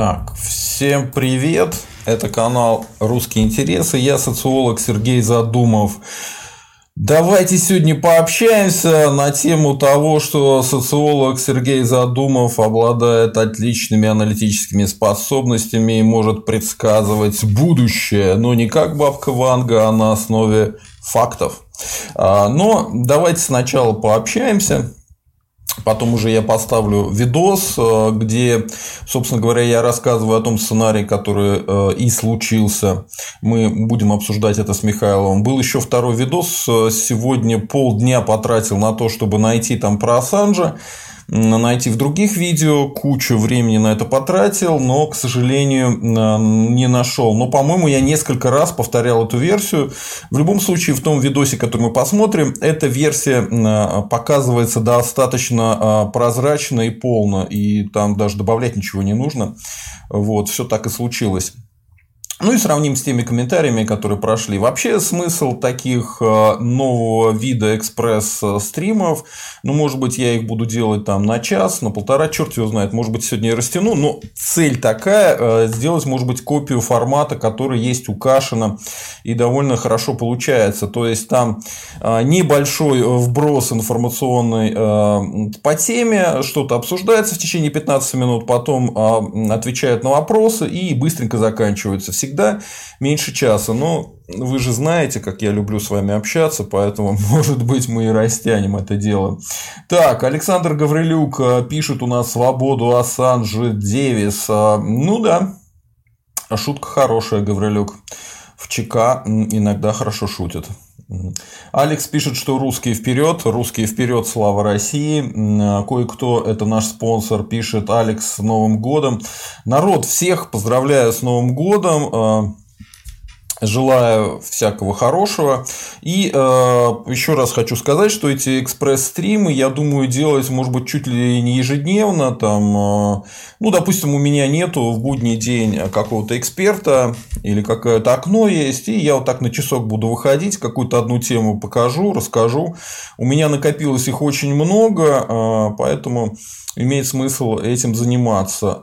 Так, всем привет! Это канал «Русские интересы». Я социолог Сергей Задумов. Давайте сегодня пообщаемся на тему того, что социолог Сергей Задумов обладает отличными аналитическими способностями и может предсказывать будущее, но не как бабка Ванга, а на основе фактов. А, но давайте сначала пообщаемся. Потом уже я поставлю видос, э, где, собственно говоря, я рассказываю о том сценарии, который э, и случился. Мы будем обсуждать это с Михайловым. Был еще второй видос. Э, сегодня полдня потратил на то, чтобы найти там про Ассанжа найти в других видео, кучу времени на это потратил, но, к сожалению, не нашел. Но, по-моему, я несколько раз повторял эту версию. В любом случае, в том видосе, который мы посмотрим, эта версия показывается достаточно а, прозрачно и полно, и там даже добавлять ничего не нужно. Вот, все так и случилось. Ну и сравним с теми комментариями, которые прошли. Вообще смысл таких э, нового вида экспресс-стримов, ну, может быть, я их буду делать там на час, на полтора, черт его знает, может быть, сегодня я растяну, но цель такая, э, сделать, может быть, копию формата, который есть у Кашина, и довольно хорошо получается. То есть, там э, небольшой вброс информационный по теме, что-то обсуждается в течение 15 минут, потом отвечают на вопросы и быстренько заканчивается всегда меньше часа. Но вы же знаете, как я люблю с вами общаться, поэтому, может быть, мы и растянем это дело. Так, Александр Гаврилюк э, пишет у нас свободу Ассанжи Девис. Э, ну да, шутка хорошая, Гаврилюк. В ЧК иногда хорошо шутят. Алекс пишет, что русские вперед, русские вперед, слава России. Э, кое-кто, это наш спонсор, пишет Алекс с Новым годом. Народ, всех поздравляю с Новым годом. Желаю всякого хорошего. И э, еще раз хочу сказать, что эти экспресс-стримы, я думаю, делать, может быть, чуть ли не ежедневно. Там, э, ну, допустим, у меня нету в будний день какого-то эксперта или какое-то окно есть, и я вот так на часок буду выходить, какую-то одну тему покажу, расскажу. У меня накопилось их очень много, э, поэтому имеет смысл этим заниматься.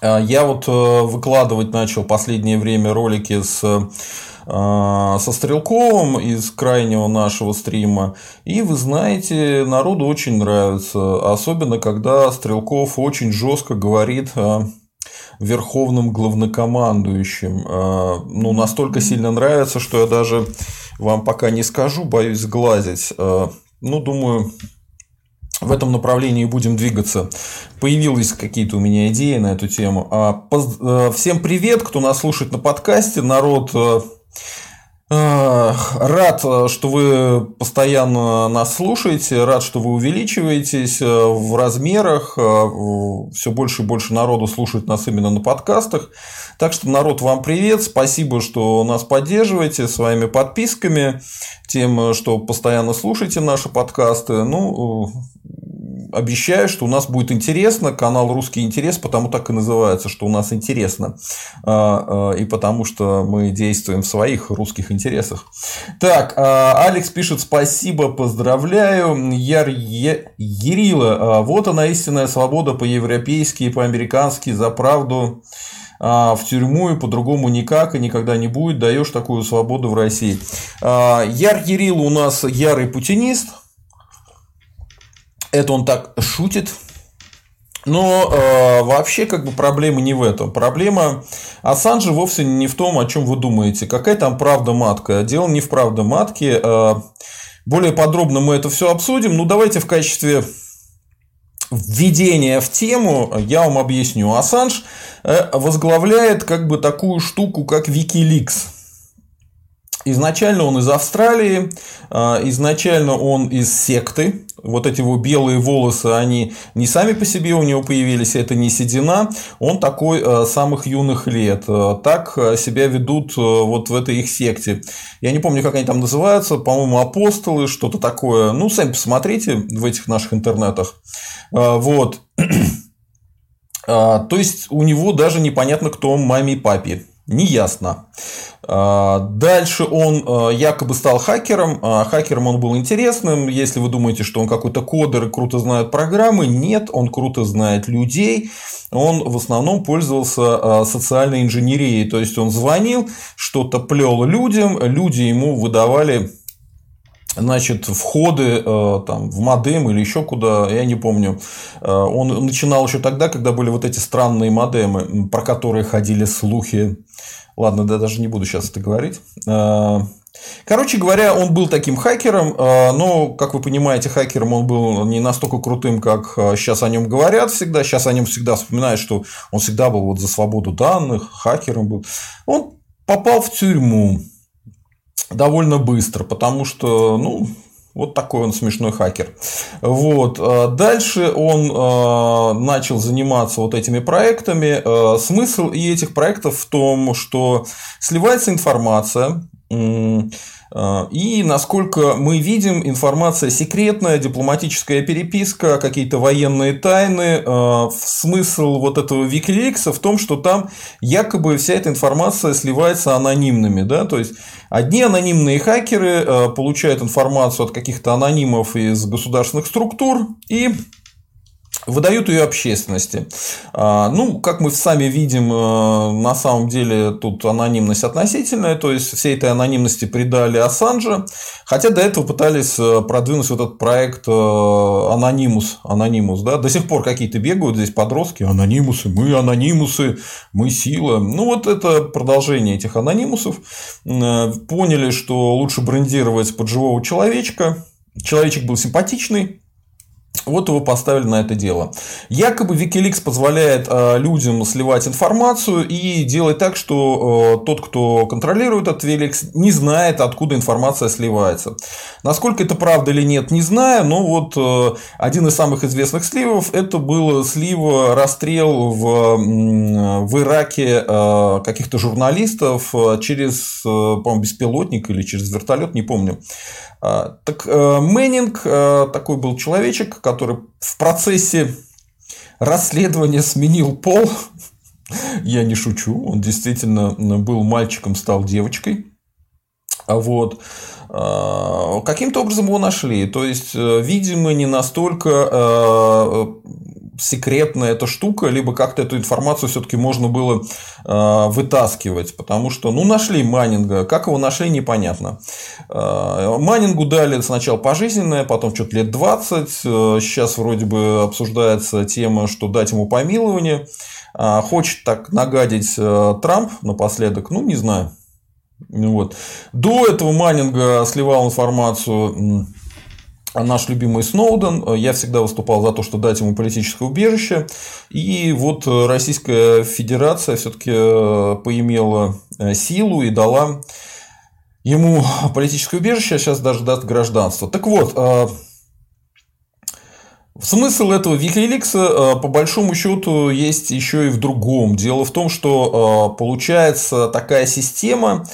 А, я вот э, выкладывать начал последнее время ролики с э, со Стрелковым из крайнего нашего стрима. И вы знаете, народу очень нравится. Особенно, когда Стрелков очень жестко говорит о верховном главнокомандующем. А, ну, настолько сильно нравится, что я даже вам пока не скажу, боюсь сглазить. Ну, думаю, в этом направлении будем двигаться. Появились какие-то у меня идеи на эту тему. А, э, всем привет, кто нас слушает на подкасте. Народ э, Рад, что вы постоянно нас слушаете, рад, что вы увеличиваетесь э, в размерах, все больше и больше народу слушает нас именно на подкастах. Так что, народ, вам привет, спасибо, что нас поддерживаете своими подписками, тем, что постоянно слушаете наши подкасты. Ну, обещаю, что у нас будет интересно. Канал «Русский интерес» потому так и называется, что у нас интересно. А, а, и потому что мы действуем в своих русских интересах. Так, а, Алекс пишет «Спасибо, поздравляю». Яр Ерила. Вот она истинная свобода по-европейски и по-американски за правду в тюрьму и по-другому никак и никогда не будет, даешь такую свободу в России. Яр Ерил у нас ярый путинист, это он так шутит. Но э, вообще как бы проблема не в этом. Проблема Ассанжа вовсе не в том, о чем вы думаете. Какая там правда матка? Дело не в правда матке. Э, более подробно мы это все обсудим. Ну давайте в качестве введения в тему я вам объясню. Ассанж э, возглавляет как бы такую штуку, как Wikileaks. Изначально он из Австралии, э, изначально он из секты, вот эти его белые волосы, они не сами по себе у него появились, это не седина, он такой э, самых юных лет. Э, так э, себя ведут вот в этой их секте. Я не помню, как они там называются, по-моему, апостолы, что-то такое. Ну, сами посмотрите в этих наших интернетах. Вот. То есть у него даже непонятно, кто маме и папе. Неясно. А, дальше он а, якобы стал хакером. А, хакером он был интересным. Если вы думаете, что он какой-то кодер и круто знает программы, нет, он круто знает людей. Он в основном пользовался социальной инженерией. То есть он звонил, что-то плел людям, люди ему выдавали значит, входы э, там, в модем или еще куда, я не помню. Э, он начинал еще тогда, когда были вот эти странные модемы, про которые ходили слухи. Ладно, да, даже не буду сейчас это говорить. Э, короче говоря, он был таким хакером, но, как вы понимаете, хакером он был не настолько крутым, как сейчас о нем говорят всегда. Сейчас о нем всегда вспоминают, что он всегда был вот за свободу данных, хакером был. Он попал в тюрьму довольно быстро, потому что, ну, вот такой он смешной хакер. Вот. А дальше он а, начал заниматься вот этими проектами. А, смысл и этих проектов в том, что сливается информация, и, насколько мы видим, информация секретная, дипломатическая переписка, какие-то военные тайны. А, смысл вот этого Викиликса в том, что там якобы вся эта информация сливается анонимными. Да? То есть, одни анонимные хакеры а, получают информацию от каких-то анонимов из государственных структур и выдают ее общественности. А, ну, как мы сами видим, э, на самом деле тут анонимность относительная, то есть всей этой анонимности придали Ассанжа, хотя до этого пытались э, продвинуть этот проект Анонимус, Анонимус, да, до сих пор какие-то бегают здесь подростки, анонимусы, мы анонимусы, мы сила. Ну, вот это продолжение этих анонимусов. Э, поняли, что лучше брендировать под живого человечка. Человечек был симпатичный, вот его поставили на это дело. Якобы Wikileaks позволяет э, людям сливать информацию и делать так, что э, тот, кто контролирует этот Wikileaks, не знает, откуда информация сливается. Насколько это правда или нет, не знаю, но вот э, один из самых известных сливов это был слив расстрел в, в Ираке каких-то журналистов через, по-моему, беспилотник или через вертолет, не помню. А, так э, Мэннинг э, такой был человечек, который в процессе расследования сменил пол. Я не шучу, он действительно был мальчиком, стал девочкой. Вот. А, каким-то образом его нашли. То есть, э, видимо, не настолько секретная эта штука, либо как-то эту информацию все-таки можно было э, вытаскивать, потому что, ну, нашли Маннинга, как его нашли, непонятно. Э, Маннингу дали сначала пожизненное, потом что-то лет 20, э, сейчас вроде бы обсуждается тема, что дать ему помилование, э, хочет так нагадить э, Трамп напоследок, ну, не знаю. Вот. До этого Маннинга сливал информацию наш любимый Сноуден. Я всегда выступал за то, что дать ему политическое убежище. И вот Российская Федерация все-таки э, поимела э, силу и дала ему политическое убежище, а сейчас даже даст гражданство. Так вот, э, Смысл этого Викиликса, по большому счету, есть еще и в другом. Дело в том, что получается такая система,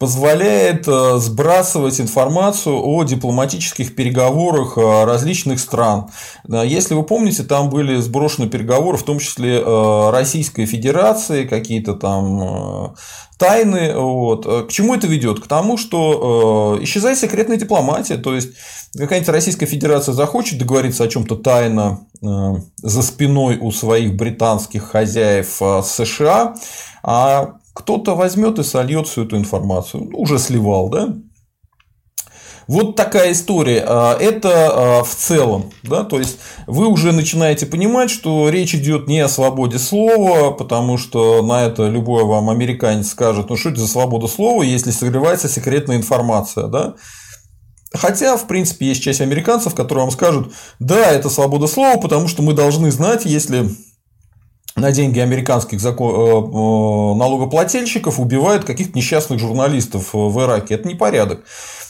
позволяет э, сбрасывать информацию о дипломатических переговорах э, различных стран. Если вы помните, там были сброшены переговоры, в том числе э, Российской Федерации, какие-то там тайны. Вот. К чему это ведет? К тому, что исчезает секретная дипломатия. То есть какая-нибудь Российская Федерация захочет договориться о чем-то тайно за спиной у своих британских хозяев США, а кто-то возьмет и сольет всю эту информацию. Ну, уже сливал, да? Вот такая история. А, это а, в целом, да, то есть вы уже начинаете понимать, что речь идет не о свободе слова, потому что на это любой вам американец скажет, ну что это за свобода слова, если согревается секретная информация, да. Хотя, в принципе, есть часть американцев, которые вам скажут, да, это свобода слова, потому что мы должны знать, если на деньги американских закон... Э, э, налогоплательщиков убивают каких-то несчастных журналистов в Ираке. Это непорядок.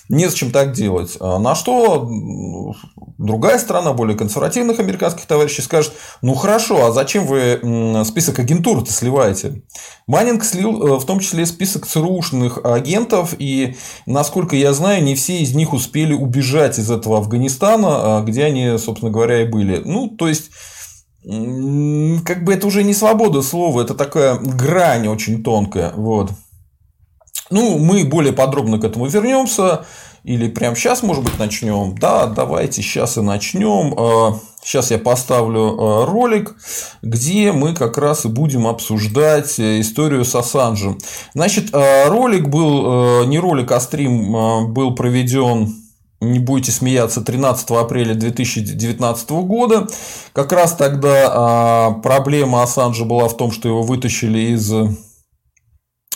Незачем так делать. А на что другая страна, более консервативных американских товарищей, скажет, ну хорошо, а зачем вы список агентур-то сливаете? Маннинг слил э, в том числе список ЦРУшных агентов, и, насколько я знаю, не все из них успели убежать из этого Афганистана, а где они, собственно говоря, и были. Ну, то есть, как бы это уже не свобода слова, это такая грань очень тонкая. Вот. Ну, мы более подробно к этому вернемся. Или прямо сейчас, может быть, начнем? Да, давайте сейчас и начнем. Сейчас а, я поставлю а, ролик, где мы как раз и будем обсуждать э, историю с Ассанжем. Значит, а, ролик был, не ролик, а стрим был проведен не будете смеяться, 13 апреля 2019 года. Как раз тогда проблема Ассанжа была в том, что его вытащили из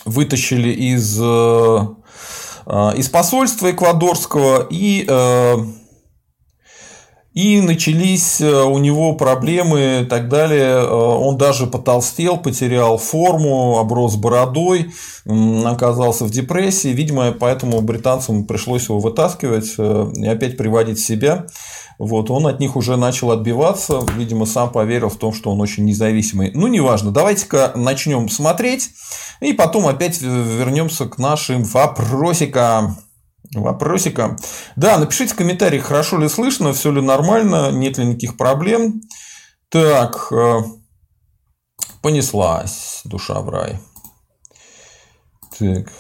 вытащили из Э, из посольства эквадорского и э, и начались э, у него проблемы и так далее. Он даже потолстел, потерял форму, оброс бородой, оказался в депрессии. Видимо, поэтому британцам пришлось его вытаскивать и опять приводить в себя. Вот, он от них уже начал отбиваться, видимо, сам поверил в том, что он очень независимый. Ну, неважно, давайте-ка начнем смотреть, и потом опять вернемся к нашим вопросикам. Вопросикам. Да, напишите в комментариях, хорошо ли слышно, все ли нормально, нет ли никаких проблем. Так, э, понеслась душа в рай. Так,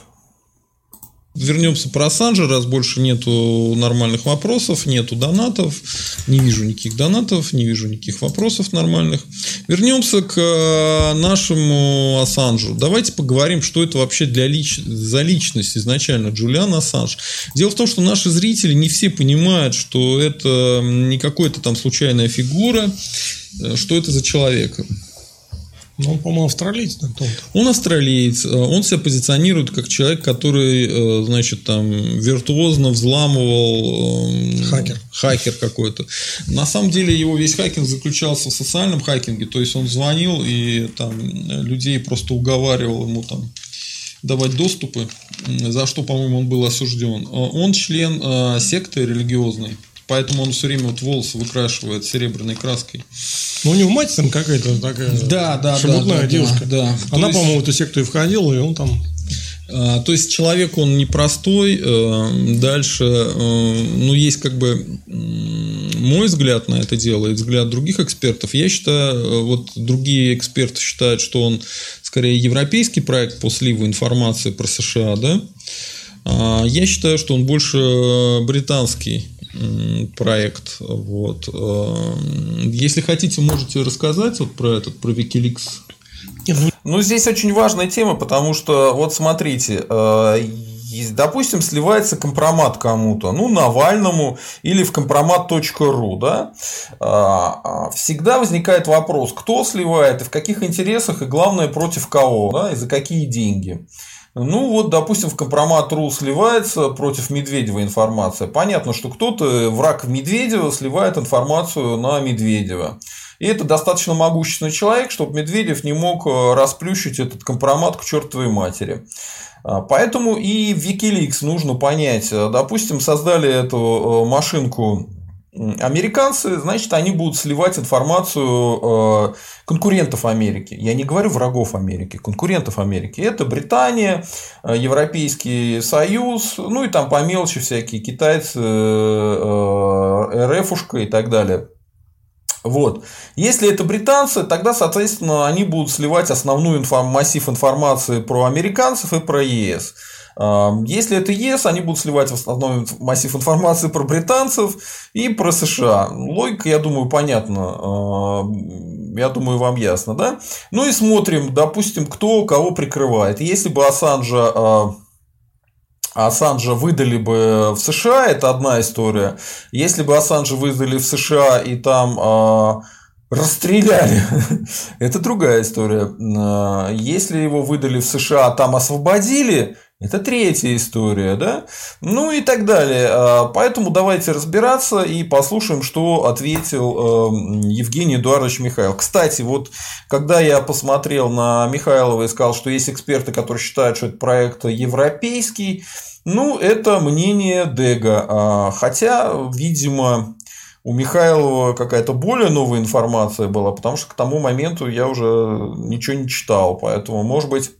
Вернемся про Ассанжа, раз больше нету нормальных вопросов, нету донатов, не вижу никаких донатов, не вижу никаких вопросов нормальных. Вернемся к э, нашему Ассанжу. Давайте поговорим, что это вообще для лич... за личность изначально Джулиан Ассанж. Дело в том, что наши зрители не все понимают, что это не какая-то там случайная фигура, э, что это за человек. Ну, он, по-моему, австралиец. Да, он австралиец. Э, он себя позиционирует как человек, который, э, значит, там виртуозно взламывал... Эм, хакер. Хакер какой-то. На самом деле, его весь хакинг заключался в социальном хакинге. То есть, он звонил и там людей просто уговаривал ему там давать доступы, за что, по-моему, он был осужден. Э, он член секты религиозной. Поэтому он все время вот волосы выкрашивает серебряной краской. Ну, у него мать там какая-то такая да, да, шебутная да, девушка. Да, да. Она, есть... по-моему, в эту секту и входила, и он там а, то есть человек он непростой. Э, дальше, э, ну, есть как бы мой взгляд на это дело и взгляд других экспертов. Я считаю, э, вот другие эксперты считают, что он скорее европейский проект по сливу информации про США, да. А, я считаю, что он больше британский проект. Вот. Эм, если хотите, можете рассказать вот про этот, про Wikileaks. Ну, здесь очень важная тема, потому что, вот смотрите, э, допустим, сливается компромат кому-то, ну, Навальному или в компромат.ру, да, а, а, всегда возникает вопрос, кто сливает и в каких интересах, и главное, против кого, да, и за какие деньги. Ну вот, допустим, в компромат.ру сливается против Медведева информация. Понятно, что кто-то, враг Медведева, сливает информацию на Медведева. И это достаточно могущественный человек, чтобы Медведев не мог э, расплющить этот компромат к чертовой матери. А, поэтому и в Wikileaks нужно понять, допустим, создали эту э, машинку американцы, значит, они будут сливать информацию э, конкурентов Америки. Я не говорю врагов Америки, конкурентов Америки. Это Британия, э, Европейский Союз, ну и там по мелочи всякие китайцы, э, РФушка и так далее. Вот. Если это британцы, тогда, соответственно, они будут сливать основную информ... массив информации про американцев и про ЕС. Если это ЕС, они будут сливать в основном массив информации про британцев и про США. Логика, я думаю, понятна. Я думаю, вам ясно, да? Ну и смотрим, допустим, кто кого прикрывает. Если бы Ассанжа а, Ассанжа выдали бы в США, это одна история. Если бы Ассанжа выдали в США и там э, расстреляли, это другая история. А, если его выдали в США, а там освободили, это третья история, да? Ну и так далее. А, поэтому давайте разбираться и послушаем, что ответил эм, Евгений Эдуардович Михайлов. Кстати, вот когда я посмотрел на Михайлова и сказал, что есть эксперты, которые считают, что этот проект европейский, ну, это мнение Дега. А, хотя, видимо, у Михайлова какая-то более новая информация была, потому что к тому моменту я уже ничего не читал. Поэтому, может быть,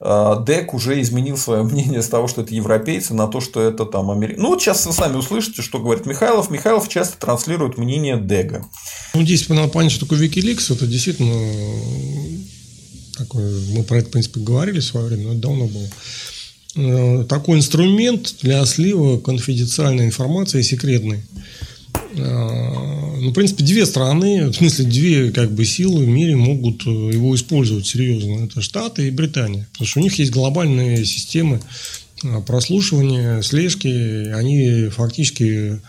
э, ДЭК уже изменил свое мнение с того, что это европейцы, на то, что это там американцы. Ну, вот сейчас вы сами услышите, что говорит Михайлов. Михайлов часто транслирует мнение ДЭГа. Ну, здесь надо понять, что такое Wikileaks. Это действительно такой, мы про это, в принципе, говорили в свое время, но это давно было э, такой инструмент для слива конфиденциальной информации секретной. Э, ну, в принципе, две страны, в смысле, две как бы силы в мире могут э, его использовать серьезно. Это Штаты и Британия. Потому что у них есть глобальные системы э, прослушивания, слежки. Они фактически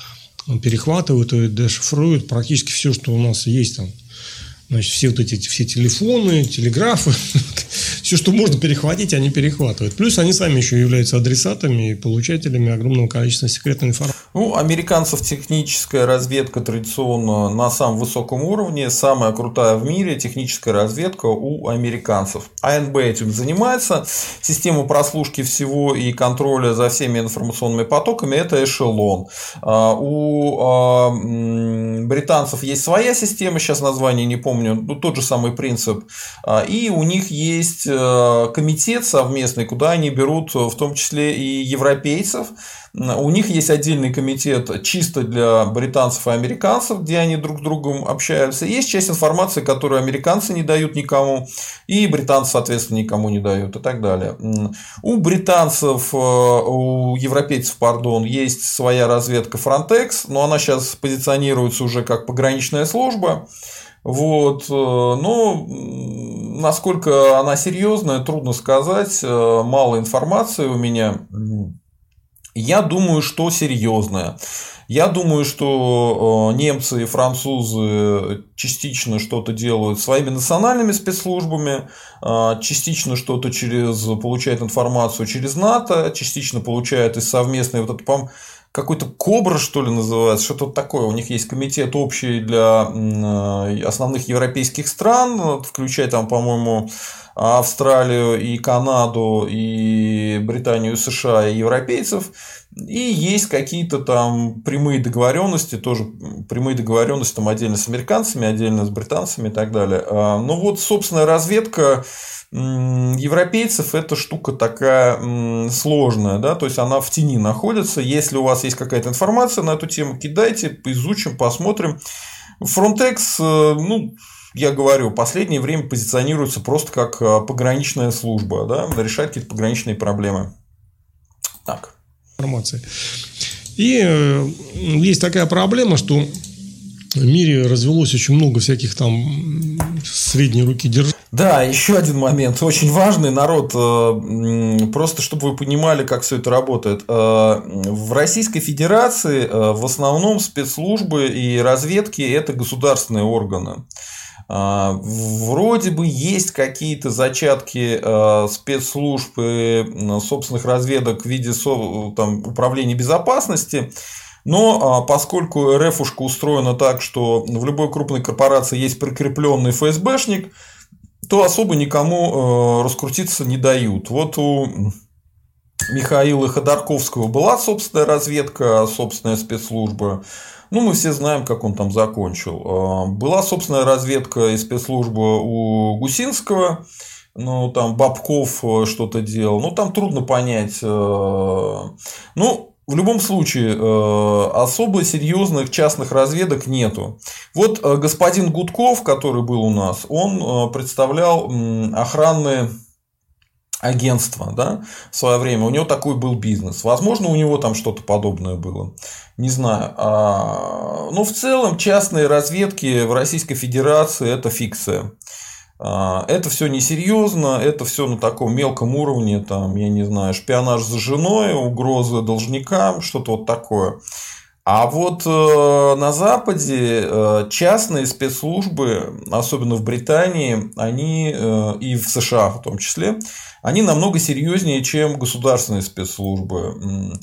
перехватывают и дешифруют практически все, что у нас есть там. Значит, все вот эти все телефоны, телеграфы, все, что можно перехватить, они перехватывают. Плюс они сами еще являются адресатами и получателями огромного количества секретной информации. Ну, американцев техническая разведка традиционно на самом высоком уровне. Самая крутая в мире техническая разведка у американцев. АНБ этим занимается. Система прослушки всего и контроля за всеми информационными потоками – это эшелон. А, у а, британцев есть своя система, сейчас название не помню, ну, тот же самый принцип. А, и у них есть комитет совместный, куда они берут в том числе и европейцев, у них есть отдельный комитет чисто для британцев и американцев, где они друг с другом общаются. Есть часть информации, которую американцы не дают никому, и британцы, соответственно, никому не дают и так далее. У британцев, э, у европейцев, пардон, есть своя разведка Frontex, но она сейчас позиционируется уже как пограничная служба. Вот, э, но насколько она серьезная, трудно сказать. Э, мало информации у меня. Я думаю, что серьезное. Я думаю, что э, немцы и французы частично что-то делают своими национальными спецслужбами, э, частично что-то через получают информацию через НАТО, частично получают из совместной вот это, по какой-то Кобра, что ли, называется, что-то такое. У них есть комитет общий для э, основных европейских стран, включая там, по-моему, Австралию и Канаду, и Британию, США, и европейцев. И есть какие-то там прямые договоренности, тоже прямые договоренности там отдельно с американцами, отдельно с британцами и так далее. А, ну вот, собственно, разведка европейцев это штука такая сложная, да, то есть она в тени находится. Если у вас есть какая-то информация на эту тему, кидайте, поизучим, посмотрим. Frontex, э, ну, я говорю, в последнее время позиционируется просто как э, пограничная служба, да, решать какие-то пограничные проблемы. Так. Информация. И э, есть такая проблема, что в мире развелось очень много всяких там средней руки держ. Да, еще один момент, очень важный народ, э, просто чтобы вы понимали, как все это работает. В Российской Федерации в основном спецслужбы и разведки это государственные органы. А, вроде бы есть какие-то зачатки а, спецслужб и собственных разведок в виде там, управления безопасности. Но а, поскольку РФушка устроена так, что в любой крупной корпорации есть прикрепленный ФСБшник, то особо никому раскрутиться не дают. Вот у Михаила Ходорковского была собственная разведка, собственная спецслужба. Ну, мы все знаем, как он там закончил. А, была собственная разведка и спецслужба у Гусинского. Ну, там Бабков э, что-то делал. Ну, там трудно понять. Э, ну, в любом случае, э, особо серьезных частных разведок нету. Вот господин Гудков, который был у нас, он представлял охранные агентство, да, в свое время, у него такой был бизнес. Возможно, у него там что-то подобное было. Не знаю. А, но в целом частные разведки в Российской Федерации это фикция. А, это все несерьезно, это все на таком мелком уровне, там, я не знаю, шпионаж за женой, угрозы должникам, что-то вот такое. А вот э, на Западе э, частные спецслужбы, особенно в Британии, они э, и в США в том числе, они намного серьезнее, чем государственные спецслужбы.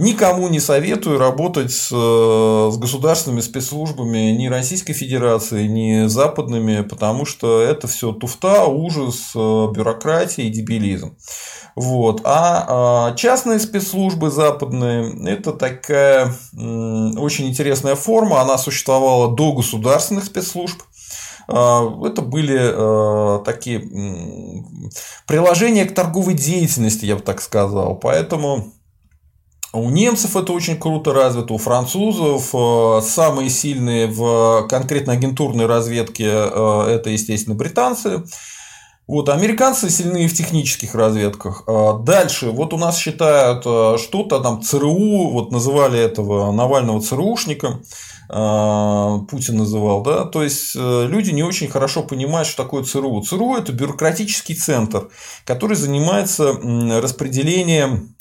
Никому не советую работать с, с государственными спецслужбами ни Российской Федерации, ни западными, потому что это все туфта, ужас, бюрократия и дебилизм. Вот. А, а частные спецслужбы западные – это такая очень интересная форма. Она существовала до государственных спецслужб. А, это были а, такие приложения к торговой деятельности, я бы так сказал. Поэтому у немцев это очень круто развито, у французов самые сильные в конкретно агентурной разведке это, естественно, британцы. Вот, американцы сильны в технических разведках. А дальше, вот у нас считают а, что-то там ЦРУ, вот называли этого Навального ЦРУшником, а, Путин называл, да, то есть э, люди не очень хорошо понимают, что такое ЦРУ. ЦРУ – это бюрократический центр, который занимается распределением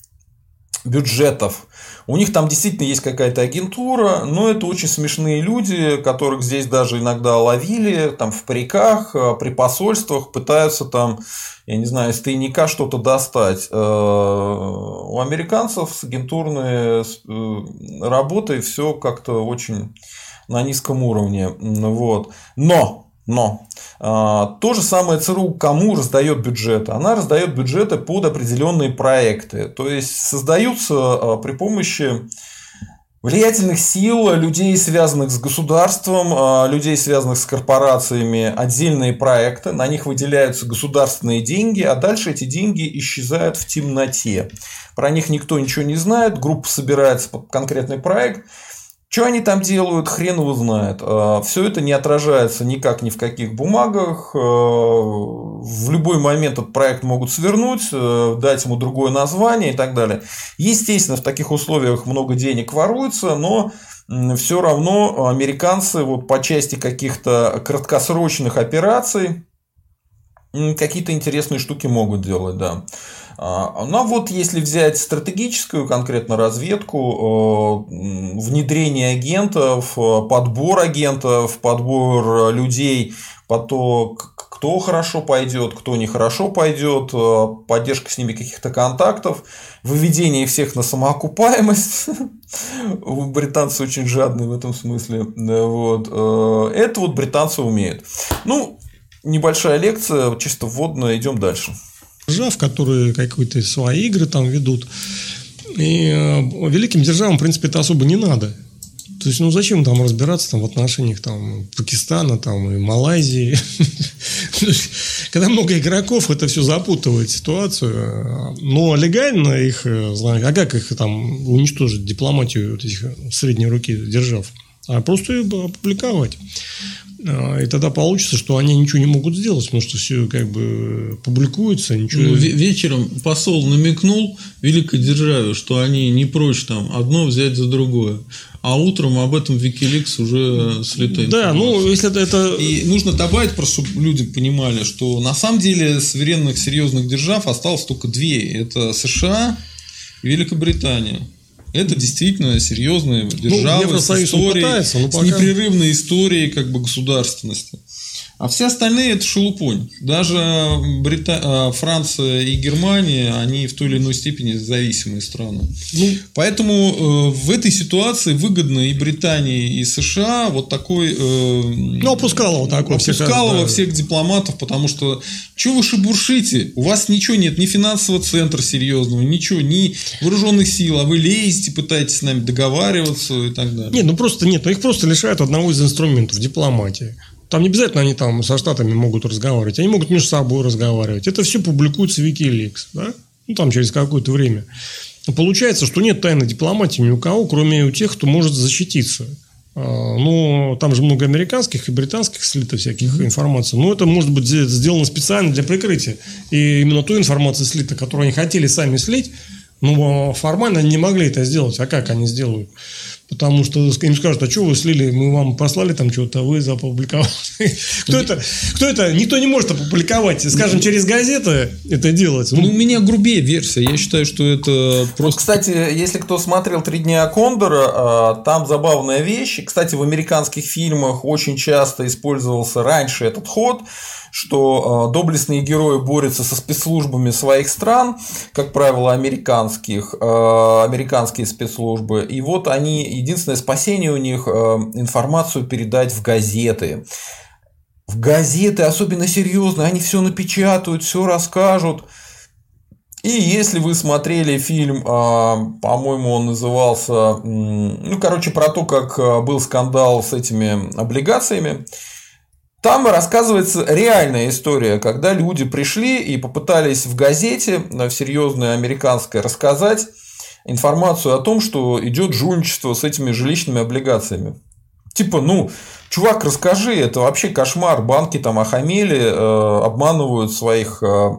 бюджетов. У них там действительно есть какая-то агентура, но это очень смешные люди, которых здесь даже иногда ловили там в париках, э, при посольствах, пытаются там, я не знаю, из тайника что-то достать. Э, у американцев с агентурной э, работой все как-то очень на низком уровне. Вот. Но но а, то же самое ЦРУ кому раздает бюджеты? Она раздает бюджеты под определенные проекты. То есть создаются а, при помощи влиятельных сил, людей, связанных с государством, а, людей, связанных с корпорациями, отдельные проекты, на них выделяются государственные деньги, а дальше эти деньги исчезают в темноте. Про них никто ничего не знает, группа собирается под конкретный проект, что они там делают, хрен его знает. А, Все это не отражается никак ни в каких бумагах. А, в любой момент этот проект могут свернуть, э, дать ему другое название и так далее. Естественно, в таких условиях много денег воруется, но все равно американцы вот по части каких-то краткосрочных операций какие-то интересные штуки могут делать, да. А, ну а вот если взять стратегическую конкретно разведку, э, внедрение агентов, э, подбор агентов, подбор людей по то, кто хорошо пойдет, кто нехорошо пойдет, э, поддержка с ними каких-то контактов, выведение всех на самоокупаемость. Британцы очень жадные в этом смысле. Вот. Это вот британцы умеют. Ну, небольшая лекция, чисто вводная, идем дальше держав, которые какие-то свои игры там ведут. И э, великим державам, в принципе, это особо не надо. То есть, ну зачем там разбираться там, в отношениях там, Пакистана там, и Малайзии? Когда много игроков, это все запутывает ситуацию. Но легально их, э, а как их там уничтожить, дипломатию вот этих средней руки держав? А просто опубликовать. А, и тогда получится, что они ничего не могут сделать, потому что все как бы публикуется. Ничего... Ну, вечером посол намекнул великой державе, что они не прочь там одно взять за другое. А утром об этом Wikileaks уже слетает. Да, ну если это, это... И нужно добавить, просто чтобы люди понимали, что на самом деле суверенных серьезных держав осталось только две. Это США и Великобритания. Это действительно серьезные ну, державы ну, с историей, пытается, с непрерывной историей как бы государственности. А все остальные это шелупонь. Даже Брита... А, Франция и Германия, они в той или иной степени зависимые страны. Ну, Поэтому э, в этой ситуации выгодно и Британии, и США вот такой... Э, ну, опускало вот такой. Опускало всех, да. всех дипломатов, потому что что вы шебуршите? У вас ничего нет, ни финансового центра серьезного, ничего, ни вооруженных сил, а вы лезете, пытаетесь с нами договариваться и так далее. Нет, ну просто нет, ну их просто лишают одного из инструментов дипломатии. Там не обязательно они там со Штатами могут разговаривать, они могут между собой разговаривать. Это все публикуется в Wikileaks, да? Ну, там через какое-то время. Получается, что нет тайной дипломатии ни у кого, кроме у тех, кто может защититься. А, ну, там же много американских и британских слито всяких mm-hmm. информаций. Но это может быть сделано специально для прикрытия. И именно ту информацию слита, которую они хотели сами слить, но формально они не могли это сделать. А как они сделают? Потому что им скажут, а что вы слили, мы вам послали там что-то, а вы запубликовали. Кто это? Кто это? Никто не может опубликовать, скажем, через газеты это делать. Ну, у меня грубее версия. Я считаю, что это просто... Кстати, если кто смотрел «Три дня Кондора», а, там забавная вещь. Кстати, в американских фильмах очень часто использовался раньше этот ход что э, доблестные герои борются со спецслужбами своих стран, как правило, американских, э, американские спецслужбы, и вот они, единственное спасение у них э, информацию передать в газеты. В газеты особенно серьезно, они все напечатают, все расскажут. И если вы смотрели фильм, по-моему, он назывался, ну, короче, про то, как был скандал с этими облигациями, там рассказывается реальная история, когда люди пришли и попытались в газете, в серьезной американской, рассказать информацию о том, что идет жульничество с этими жилищными облигациями. Типа, ну, чувак, расскажи, это вообще кошмар. Банки там охамели, э, обманывают своих э,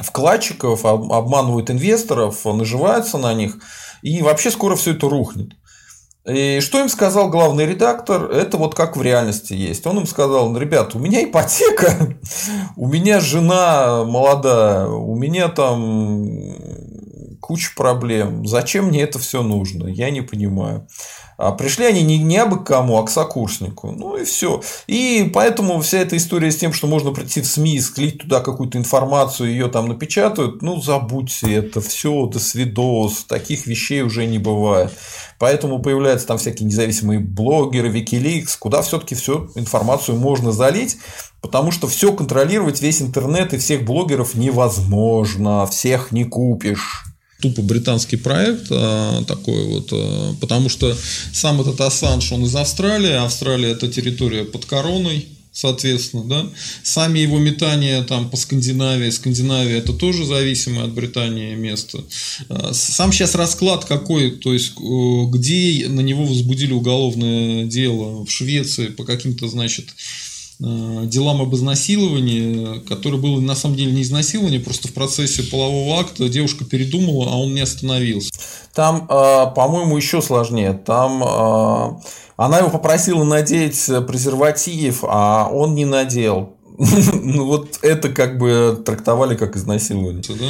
вкладчиков, обманывают инвесторов, наживаются на них. И вообще скоро все это рухнет. И что им сказал главный редактор? Это вот как в реальности есть. Он им сказал, «Ну, ребят, у меня ипотека, у меня жена молодая, у меня там куча проблем. Зачем мне это все нужно? Я не понимаю. А пришли они не, не абы кому, а к сокурснику. Ну и все. И поэтому вся эта история с тем, что можно прийти в СМИ, склить туда какую-то информацию, ее там напечатают, ну забудьте это все, до свидос, таких вещей уже не бывает. Поэтому появляются там всякие независимые блогеры, Wikileaks, куда все-таки всю информацию можно залить, потому что все контролировать, весь интернет и всех блогеров невозможно, всех не купишь тупо британский проект а, такой вот, а, потому что сам этот Ассанж, он из Австралии, Австралия это территория под короной, соответственно, да. Сами его метания там по Скандинавии, Скандинавия это тоже зависимое от Британии место. А, сам сейчас расклад какой, то есть где на него возбудили уголовное дело в Швеции по каким-то, значит, делам об изнасиловании, которое было на самом деле не изнасилование, просто в процессе полового акта девушка передумала, а он не остановился. Там, а, по-моему, еще сложнее. Там она его попросила надеть презерватив, а он не надел. Ну, вот это как бы трактовали как изнасилование. Да?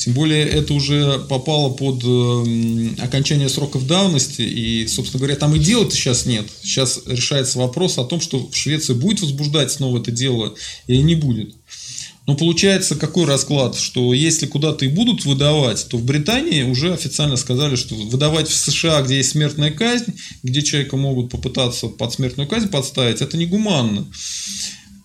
Тем более это уже попало под э, окончание сроков давности, и, собственно говоря, там и дела-то сейчас нет. Сейчас решается вопрос о том, что в Швеции будет возбуждать снова это дело или не будет. Но получается какой расклад, что если куда-то и будут выдавать, то в Британии уже официально сказали, что выдавать в США, где есть смертная казнь, где человека могут попытаться под смертную казнь подставить, это негуманно.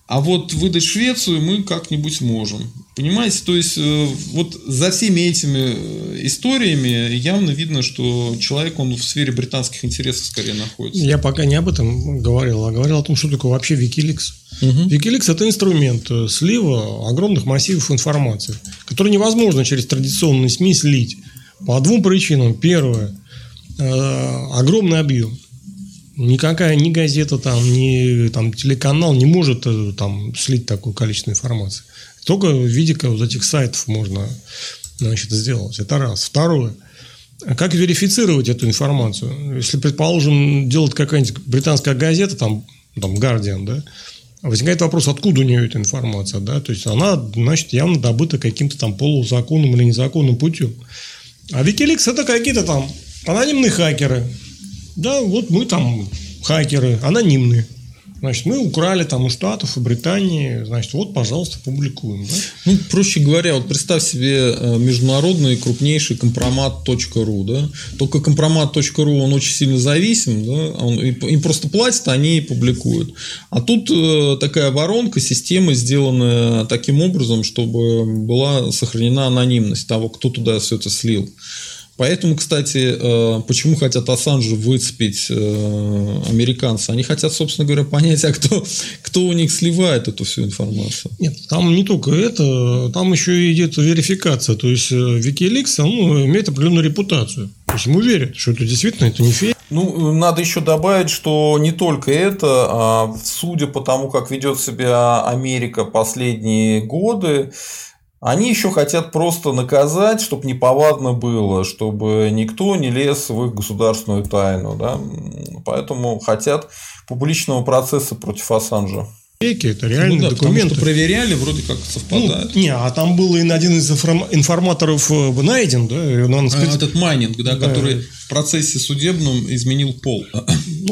А вот выдать Швецию мы как-нибудь сможем. Понимаете, то есть э, вот за всеми этими э, историями явно видно, что человек, он в сфере британских интересов скорее находится. Я пока не об этом говорил, а говорил о том, что такое вообще Wikileaks. Угу. Wikileaks – это инструмент э, слива огромных массивов информации, который невозможно через традиционные СМИ слить по двум причинам. Первое – огромный объем. Никакая ни газета, там, ни там, телеканал не может там, слить такое количество информации. Только в виде вот этих сайтов можно значит, сделать. Это раз. Второе. Как верифицировать эту информацию? Если, предположим, делать какая-нибудь британская газета, там, там Guardian, да, возникает вопрос, откуда у нее эта информация, да, то есть она, значит, явно добыта каким-то там полузаконным или незаконным путем. А Wikileaks это какие-то там анонимные хакеры. Да, вот мы там хакеры, анонимные. Значит, мы украли там у Штатов и Британии, значит, вот, пожалуйста, публикуем. Да? Ну, проще говоря, вот представь себе э, международный крупнейший компромат.ру, да? Только компромат.ру, он очень сильно зависим, да? Он, им просто платят, они публикуют. А тут э, такая воронка, система сделанная таким образом, чтобы была сохранена анонимность того, кто туда все это слил. Поэтому, кстати, э, почему хотят Ассанжа выцепить э, американцы? Они хотят, собственно говоря, понять, а кто, кто у них сливает эту всю информацию. Нет, там не только это, там еще идет верификация. То есть, э, Wikileaks ну, имеет определенную репутацию. То есть, ему верят, что это действительно это не фейк. Ну, надо еще добавить, что не только это, а судя по тому, как ведет себя Америка последние годы, Они еще хотят просто наказать, чтобы неповадно было, чтобы никто не лез в их государственную тайну. Да? Поэтому хотят публичного процесса против Ассанжа это реальные ну, да, документы. Потому что проверяли, вроде как совпадает. Ну, не, а там был и один из информаторов э, найден, да, он, сказать... а, этот майнинг, да, да, который в процессе судебном изменил пол.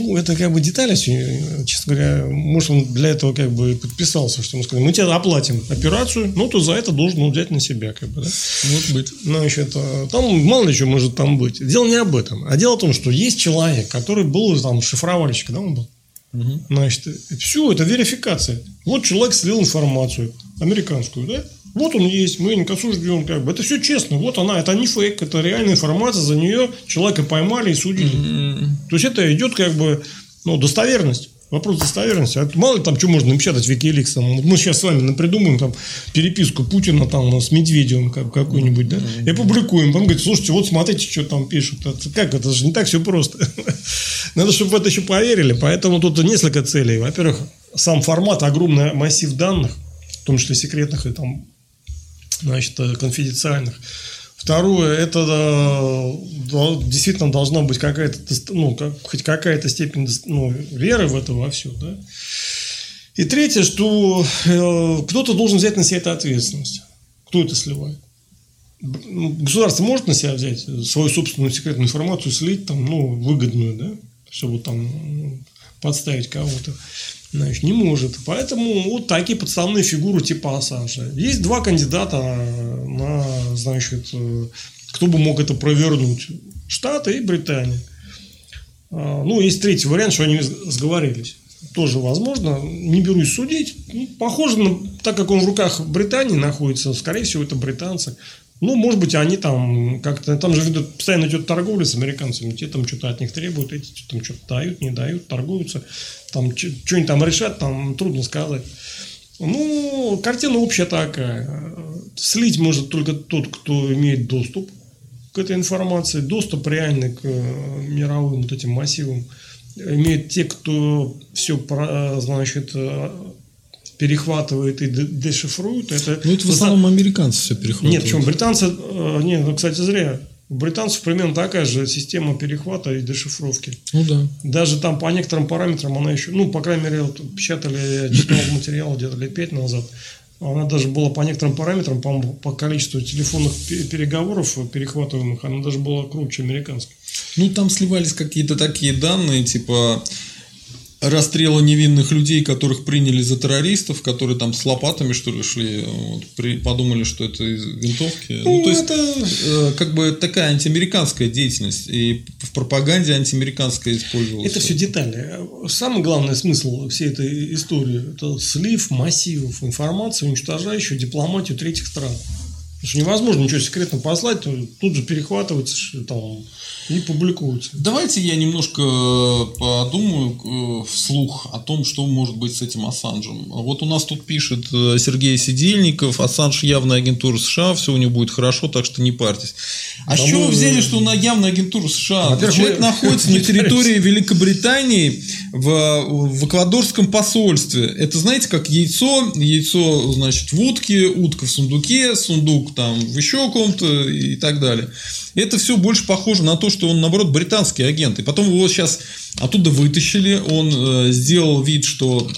Ну, это как бы детали, честно говоря, может, он для этого как бы подписался, что мы сказали, мы тебе оплатим операцию, ну, то за это должен взять на себя, как бы, да. Может быть. Ну, значит, там мало ли что может там быть. Дело не об этом, а дело в том, что есть человек, который был там шифровальщик, да, он был? Угу. Значит, все, это верификация. Вот человек слил информацию американскую, да? Вот он есть, мы не осужден, как бы. Это все честно. Вот она, это не фейк, это реальная информация, за нее человека поймали и судили. Mm-hmm. То есть это идет как бы ну, достоверность. Вопрос достоверности. А мало ли там что можно напечатать в Wikileaks. Там, мы сейчас с вами придумаем там переписку Путина там с Медведевым как, какую-нибудь, да, и опубликуем. Он говорит, слушайте, вот смотрите, что там пишут. Это, как это же не так все просто. Надо, чтобы в это еще поверили. Поэтому тут несколько целей. Во-первых, сам формат, огромный массив данных, в том числе секретных и там, значит, конфиденциальных. Второе, это действительно должна быть какая-то, ну, как, хоть какая-то степень ну, веры в это во все. Да? И третье, что э, кто-то должен взять на себя эту ответственность. Кто это сливает? Государство может на себя взять свою собственную секретную информацию, слить там, ну, выгодную, да, чтобы там ну, подставить кого-то значит, не может. Поэтому вот такие подставные фигуры типа Ассанжа. Есть два кандидата на, значит, э, кто бы мог это провернуть. Штаты и Британия. А, ну, есть третий вариант, что они сговорились. Тоже возможно. Не берусь судить. Похоже, на, так как он в руках Британии находится, скорее всего, это британцы. Ну, может быть, они там как-то... Там же ведут, постоянно идет торговля с американцами. Те там что-то от них требуют, эти там что-то дают, не дают, торгуются. Там что-нибудь там решат, там трудно сказать. Ну, картина общая такая. Слить может только тот, кто имеет доступ к этой информации. Доступ реальный к э, мировым вот этим массивам имеют те, кто все, значит, э, перехватывает и дешифрует. Это, ну, это в основном американцы все перехватывают. Нет, почему британцы, э, нет, ну, кстати, зря. У британцев примерно такая же система перехвата и дешифровки. Ну да. Даже там по некоторым параметрам она еще, ну, по крайней мере, вот, печатали, я читал материал где-то лет пять назад, она даже была по некоторым параметрам, по, по количеству телефонных переговоров перехватываемых, она даже была круче американской. Ну, там сливались какие-то такие данные, типа расстрела невинных людей, которых приняли за террористов, которые там с лопатами, что ли, шли, вот, при, подумали, что это из винтовки. Ну, ну то есть, это... э, как бы такая антиамериканская деятельность, и в пропаганде антиамериканская использовалась. Это все детали. Самый главный смысл всей этой истории – это слив массивов информации, уничтожающую дипломатию третьих стран. Потому что невозможно ничего секретно послать, тут же перехватывается там, и публикуются. Давайте я немножко э, подумаю э, вслух о том, что может быть с этим Ассанжем. Вот у нас тут пишет э, Сергей Сидельников, Ассанж явная агентура США, все у него будет хорошо, так что не парьтесь. А с чего вы взяли, что она явная агентура США? Человек находится на территории Великобритании в, в эквадорском посольстве. Это знаете, как яйцо, яйцо, значит, в утке, утка в сундуке, сундук там в еще ком-то и так далее. Это все больше похоже на то, что он, наоборот, британский агент. И потом его сейчас оттуда вытащили. Он э, сделал вид, что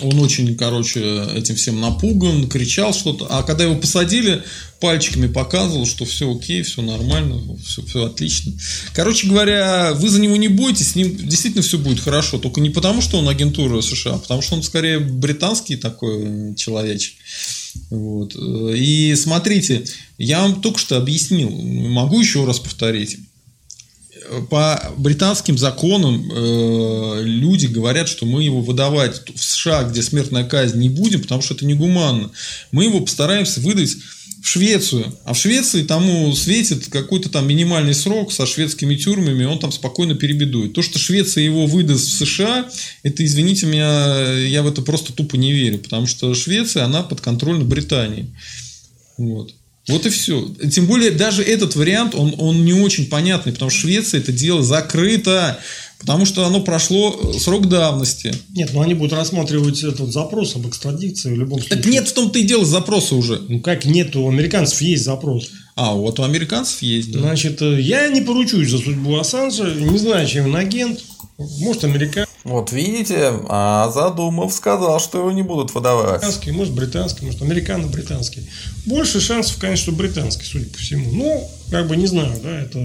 он очень, короче, этим всем напуган, кричал что-то. А когда его посадили, пальчиками показывал, что все окей, все нормально, все, все отлично. Короче говоря, вы за него не бойтесь, с ним действительно все будет хорошо. Только не потому, что он агентура США, а потому что он скорее британский такой человечек. Вот. И смотрите, я вам только что объяснил, могу еще раз повторить. По британским законам э, люди говорят, что мы его выдавать в США, где смертная казнь, не будем, потому что это негуманно. Мы его постараемся выдать в Швецию. А в Швеции тому светит какой-то там минимальный срок со шведскими тюрьмами, он там спокойно перебедует. То, что Швеция его выдаст в США, это, извините меня, я в это просто тупо не верю, потому что Швеция, она под контролем Британии. Вот. Вот и все. Тем более, даже этот вариант, он, он не очень понятный, потому что Швеция это дело закрыто. Потому что оно прошло срок давности. Нет, ну они будут рассматривать этот запрос об экстрадиции в любом случае. Так нет в том-то и дело запроса уже. Ну как нет, у американцев есть запрос. А, вот у американцев есть, да. Значит, э, я не поручусь за судьбу Ассанжа, не знаю, чем он агент. Может, американский, Вот видите, а Задумов сказал, что его не будут выдавать. может, британский, может, американо-британский. Больше шансов, конечно, что британский, судя по всему. Ну, как бы не знаю, да, это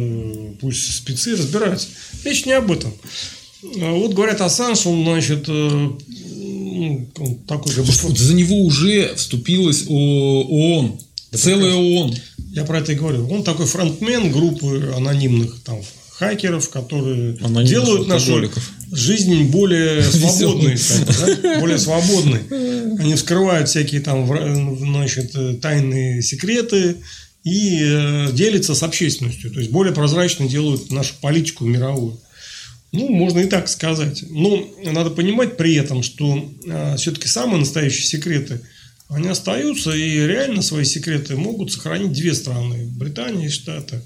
пусть спецы разбираются. Речь не об этом. А Вот говорят, Ассанж, он, значит, э, ну, он такой как бы... За него уже вступилась ООН. Целая ООН. Я про это и говорю. Он такой фронтмен группы анонимных там хакеров, которые Анонимных делают нашу жизнь более свободной, кстати, да? более свободной. Они вскрывают всякие там вра- значит, э, тайные секреты и э, делятся с общественностью. То есть более прозрачно делают нашу политику мировую. Ну, можно и так сказать. Но надо понимать при этом, что все-таки самые настоящие секреты, они остаются, и реально свои секреты могут сохранить две страны, Британия и Штаты.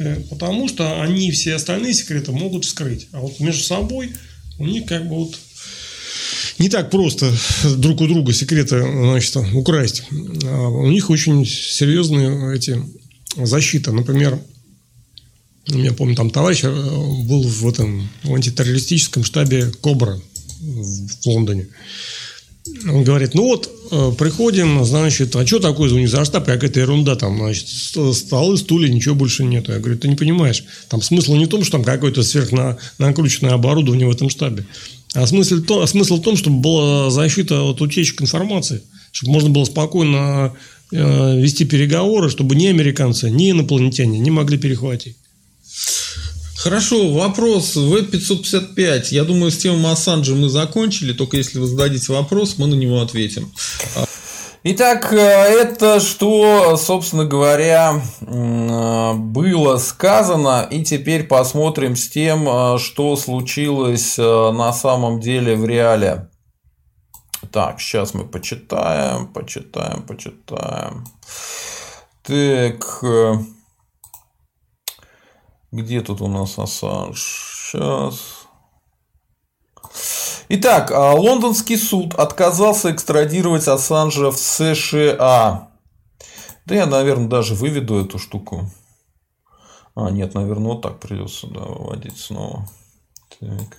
Э, Потому что они все остальные секреты могут вскрыть. А вот между собой у них как бы вот не так просто друг у друга секреты значит, украсть. А У них очень серьезные эти защита. Например, я помню, там товарищ э, был в этом в антитеррористическом штабе Кобра в Лондоне. Он говорит, ну вот, э, приходим, значит, а что такое за штаб? Какая-то ерунда там, значит, ст- столы, стулья, ничего больше нету. Я говорю, ты не понимаешь, там смысл не в том, что там какое-то сверхнакрученное оборудование в этом штабе, а смысл, в том- а смысл в том, чтобы была защита от утечек информации, чтобы можно было спокойно э, вести переговоры, чтобы ни американцы, ни инопланетяне не могли перехватить. Хорошо, вопрос В-555. Я думаю, с темой Ассанджа мы закончили, только если вы зададите вопрос, мы на него ответим. Итак, э, это что, собственно говоря, было сказано. И теперь посмотрим с тем, э, что случилось э, на самом деле в реале. Так, сейчас мы почитаем, почитаем, почитаем. Так, где тут у нас Ассанж? Сейчас. Итак, а, лондонский суд отказался экстрадировать Ассанжа в США. Да я, наверное, даже выведу эту штуку. А, нет, наверное, вот так придется да, выводить снова. Так.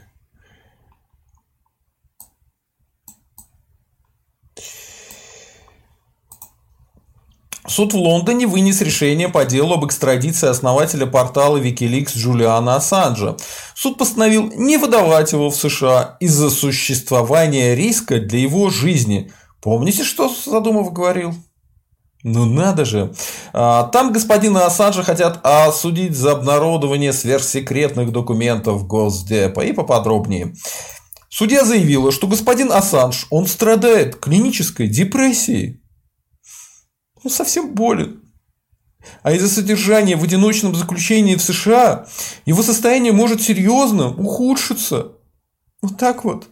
Суд в Лондоне вынес решение по делу об экстрадиции основателя портала Wikileaks Джулиана Ассанджа. Суд постановил не выдавать его в США из-за существования риска для его жизни. Помните, что Задумов говорил? Ну надо же. А, Там господина Ассанжа хотят осудить за обнародование сверхсекретных документов Госдепа. И поподробнее. Судья заявила, что господин Ассанж, он страдает клинической депрессией. Он совсем болен. А из-за содержания в одиночном заключении в США его состояние может серьезно ухудшиться. Вот так вот.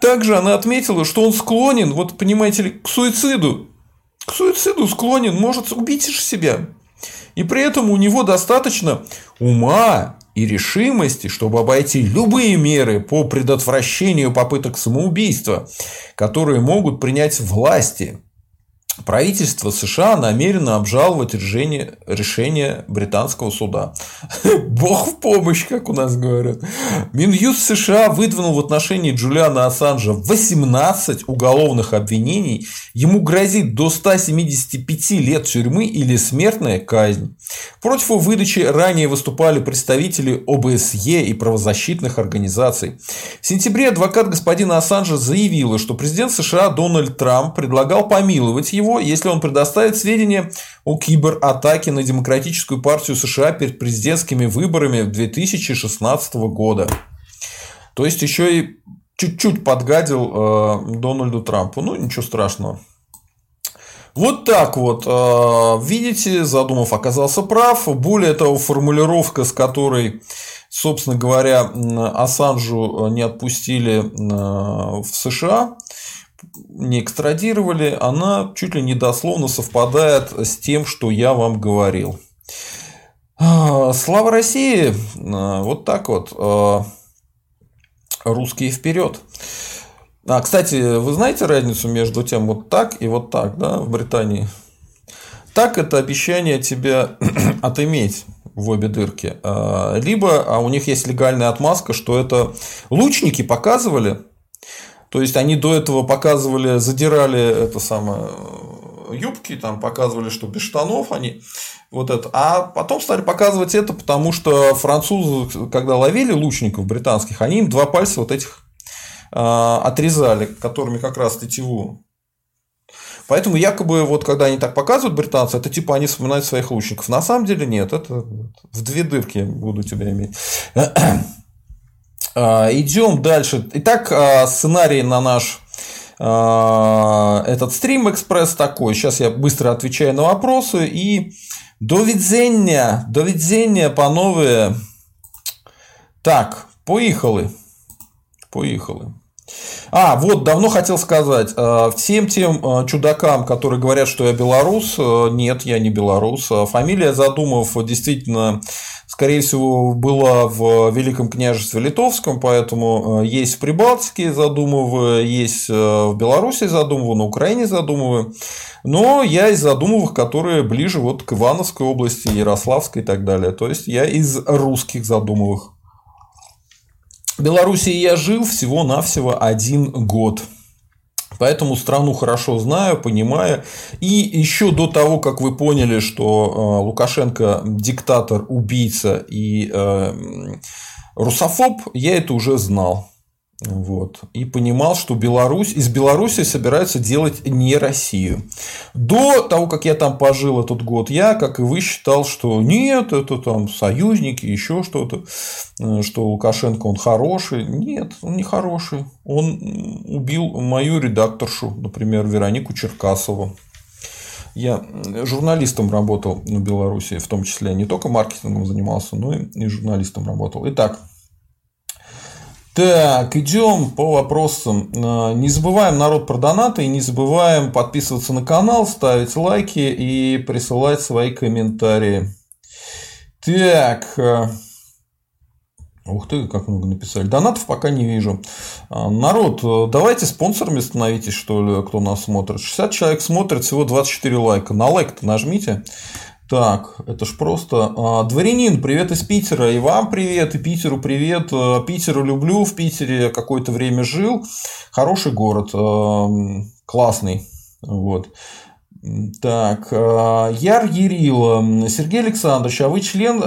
Также она отметила, что он склонен, вот понимаете ли, к суициду. К суициду склонен, может убить себя. И при этом у него достаточно ума и решимости, чтобы обойти любые меры по предотвращению попыток самоубийства, которые могут принять власти. Правительство США намерено обжаловать решение, решение британского суда. Бог в помощь, как у нас говорят. Минюст США выдвинул в отношении Джулиана Ассанжа 18 уголовных обвинений. Ему грозит до 175 лет тюрьмы или смертная казнь. Против его выдачи ранее выступали представители ОБСЕ и правозащитных организаций. В сентябре адвокат господина Ассанжа заявила, что президент США Дональд Трамп предлагал помиловать его, если он предоставит сведения о кибератаке на Демократическую партию США перед президентскими выборами 2016 года. То есть еще и чуть-чуть подгадил э, Дональду Трампу. Ну, ничего страшного. Вот так вот. Э, Видите, Задумов оказался прав. Более того, формулировка, с которой, собственно говоря, Ассанжу не отпустили э, в США, не экстрадировали, она чуть ли не дословно совпадает с тем, что я вам говорил. А, Слава России! А, Вот так вот. А, Русские вперед. А, кстати, вы знаете разницу между тем вот так и вот так, да, в Британии? Так это обещание тебя отыметь в обе дырки. Либо а у них есть легальная отмазка, что это лучники показывали. То есть они до этого показывали, задирали это самое э, юбки, там показывали, что без штанов они вот это. А потом стали показывать это, потому что французы, когда ловили лучников британских, они им два пальца вот этих а, отрезали, которыми как раз тетиву. Поэтому якобы вот когда они так показывают британцы, это типа они вспоминают своих лучников. На самом деле нет, это в две дырки буду тебя иметь. А, Идем дальше. Итак, а, сценарий на наш а, этот стрим экспресс такой. Сейчас я быстро отвечаю на вопросы и до видзення, до видзення, панове. Так, поехали. Поехали. А, вот, давно хотел сказать, всем тем чудакам, которые говорят, что я белорус, нет, я не белорус. Фамилия Задумов действительно, скорее всего, была в Великом княжестве Литовском, поэтому есть в Прибалтике Задумовы, есть в Беларуси Задумовы, на Украине Задумовы. Но я из Задумовых, которые ближе вот к Ивановской области, Ярославской и так далее. То есть я из русских Задумовых. В Беларуси я жил всего-навсего один год. Поэтому страну хорошо знаю, понимаю. И еще до того, как вы поняли, что э, Лукашенко диктатор, убийца и э, русофоб, я это уже знал. Вот. И понимал, что Беларусь, из Беларуси собираются делать не Россию. До того, как я там пожил этот год, я, как и вы, считал, что нет, это там союзники, еще что-то, э, что Лукашенко он хороший. Нет, он не хороший. Он убил мою редакторшу, например, Веронику Черкасову. Я журналистом работал в Беларуси, в том числе не только маркетингом занимался, но и журналистом работал. Итак, так, идем по вопросам. А, не забываем народ про донаты и не забываем подписываться на канал, ставить лайки и присылать свои комментарии. Так. А, ух ты, как много написали. Донатов пока не вижу. А, народ, давайте спонсорами становитесь, что ли, кто нас смотрит. 60 человек смотрит, всего 24 лайка. На лайк-то нажмите. Так, это ж просто. А, дворянин, привет из Питера. И вам привет, и Питеру привет. А, Питеру люблю, в Питере какое-то время жил. Хороший город, а, классный. Вот. Так, Яр Ерила. Сергей Александрович, а вы член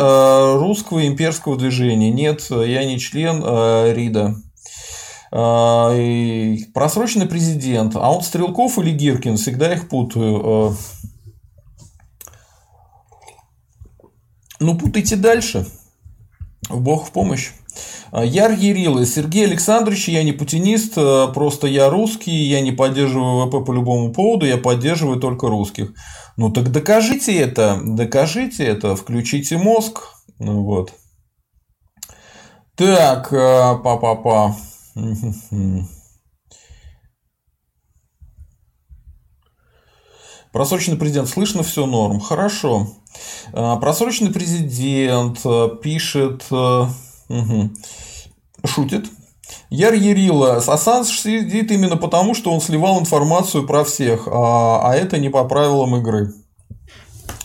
русского имперского движения? Нет, я не член РИДа. Просроченный президент. А он Стрелков или Гиркин? Всегда их путаю. Ну, путайте дальше. Бог в помощь. А, Яр Ерила. Сергей Александрович, я не путинист, а, просто я русский, я не поддерживаю ВП по любому поводу, я поддерживаю только русских. Ну так докажите это, докажите это, включите мозг. Ну, вот. Так, а, па-па-па. Просроченный президент, слышно все норм. Хорошо. А, просроченный президент э, пишет, угу, шутит. Яр Ярила, Ассанж сидит именно потому, что он сливал информацию про всех, а, а это не по правилам игры.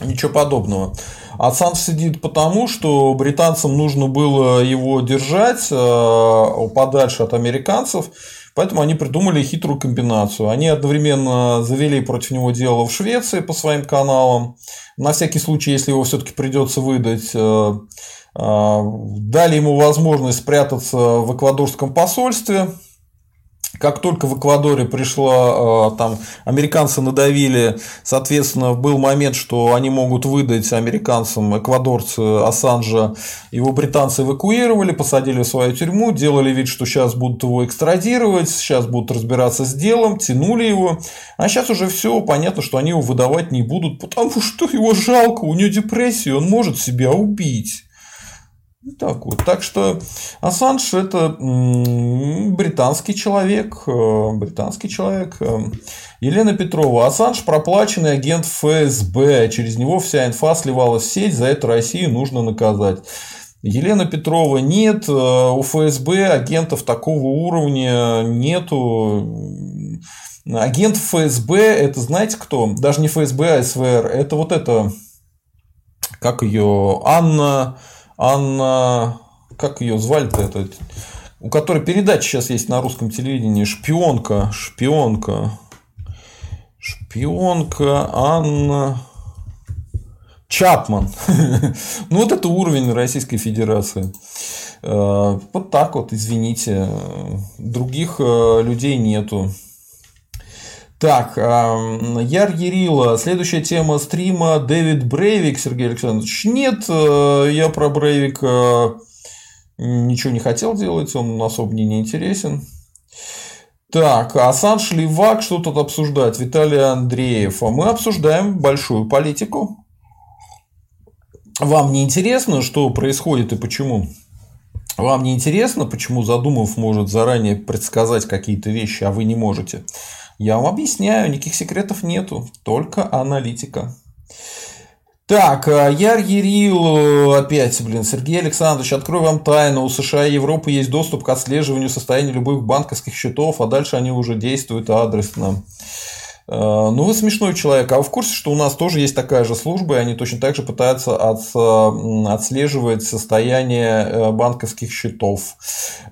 Ничего подобного. Ассанж сидит потому, что британцам нужно было его держать э, подальше от американцев, Поэтому они придумали хитрую комбинацию. Они одновременно завели против него дело в Швеции по своим каналам. На всякий случай, если его все-таки придется выдать, э, э, дали ему возможность спрятаться в эквадорском посольстве как только в Эквадоре пришло, э, там американцы надавили, соответственно, был момент, что они могут выдать американцам, эквадорцы Ассанжа, его британцы эвакуировали, посадили в свою тюрьму, делали вид, что сейчас будут его экстрадировать, сейчас будут разбираться с делом, тянули его. А сейчас уже все понятно, что они его выдавать не будут, потому что его жалко, у него депрессия, он может себя убить. Так вот. Так что Ассанж это британский человек. Э, британский человек. Э, Елена Петрова. Ассанж проплаченный агент ФСБ. Через него вся инфа сливалась в сеть. За это Россию нужно наказать. Елена Петрова нет, э, у ФСБ агентов такого уровня нету. Агент ФСБ это знаете кто? Даже не ФСБ, а СВР. Это вот это, как ее, Анна, Анна, как ее звали-то, это, у которой передача сейчас есть на русском телевидении, шпионка, шпионка, шпионка, Анна, Чапман. ну, вот это уровень Российской Федерации. Э, вот так вот, извините. Других э, людей нету. Так, Яр Ерила. Следующая тема стрима Дэвид Брейвик, Сергей Александрович. Нет, э, я про Брейвика ничего не хотел делать, он особо мне не интересен. Так, Ассанж Левак, что тут обсуждать? Виталий Андреев. А мы обсуждаем большую политику. Вам не интересно, что происходит и почему? Вам не интересно, почему Задумов может заранее предсказать какие-то вещи, а вы не можете? Я вам объясняю, никаких секретов нету, только аналитика. Так, э, Яр Ерил, опять, блин, Сергей Александрович, открою вам тайну, у США и Европы есть доступ к отслеживанию состояния любых банковских счетов, а дальше они уже действуют адресно. Э, ну, вы смешной человек. А вы в курсе, что у нас тоже есть такая же служба, и они точно так же пытаются от, отслеживать состояние э, банковских счетов.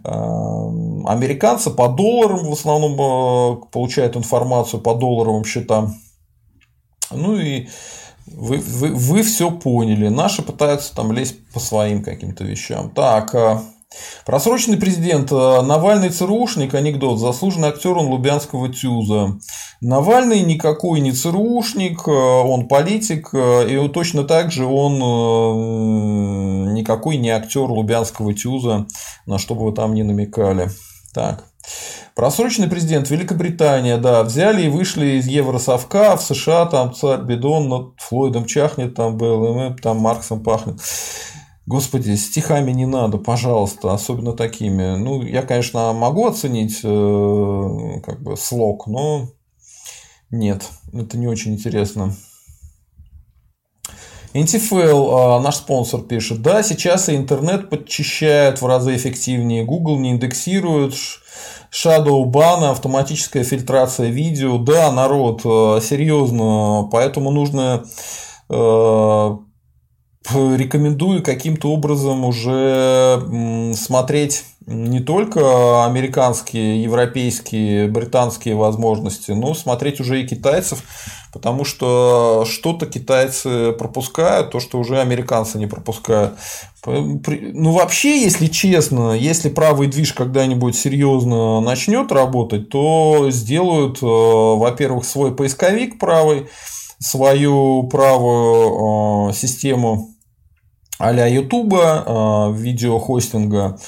Э, американцы по долларам в основном получают информацию по долларовым счетам. Ну и вы, вы, вы все поняли. Наши пытаются там лезть по своим каким-то вещам. Так, Просроченный президент Навальный ЦРУшник, анекдот, заслуженный актер он Лубянского ТЮЗа. Навальный никакой не ЦРУшник, э, он политик, э, и точно так же он э, никакой не актер Лубянского ТЮЗа, на что бы вы там ни намекали. Так. Просроченный президент Великобритания, да, взяли и вышли из Евросовка, в США там царь Бедон над Флойдом чахнет, там БЛМ, там Марксом пахнет. Господи, стихами не надо, пожалуйста, особенно такими. Ну, я, конечно, могу оценить как бы слог, но нет, это не очень интересно. NTFL, а, наш спонсор, пишет, да, сейчас и интернет подчищает в разы эффективнее, Google не индексирует, Shadow ban, автоматическая фильтрация видео, да, народ, а, серьезно, поэтому нужно а, рекомендую каким-то образом уже смотреть не только американские, европейские, британские возможности, но смотреть уже и китайцев, потому что что-то китайцы пропускают, то, что уже американцы не пропускают. Ну, вообще, если честно, если правый движ когда-нибудь серьезно начнет работать, то сделают, э, во-первых, свой поисковик правый, свою правую э, систему а-ля Ютуба, э, видеохостинга,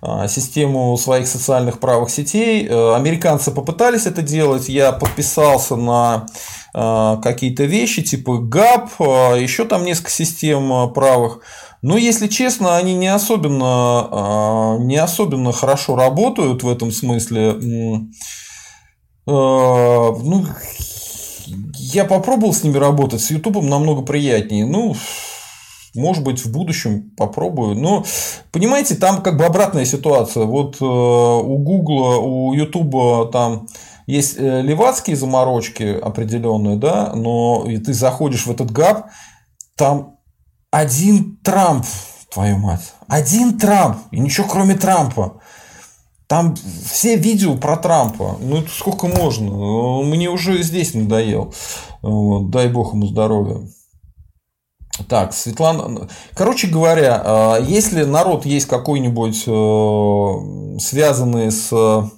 э, систему своих социальных правых сетей. Американцы попытались это делать, я подписался на какие-то вещи типа GAP, еще там несколько систем правых. Но, если честно, они не особенно, не особенно хорошо работают в этом смысле. Ну, я попробовал с ними работать, с Ютубом намного приятнее. Ну, может быть, в будущем попробую. Но, понимаете, там как бы обратная ситуация. Вот э, у Гугла, у Ютуба там есть э, левацкие заморочки определенные, да, но и ты заходишь в этот габ, там один Трамп, твою мать, один Трамп, и ничего кроме Трампа. Там все видео про Трампа. Ну, это сколько можно? Мне уже здесь надоел. Вот, дай бог ему здоровья. Так, Светлана. Короче говоря, а, если народ есть какой-нибудь э, связанный с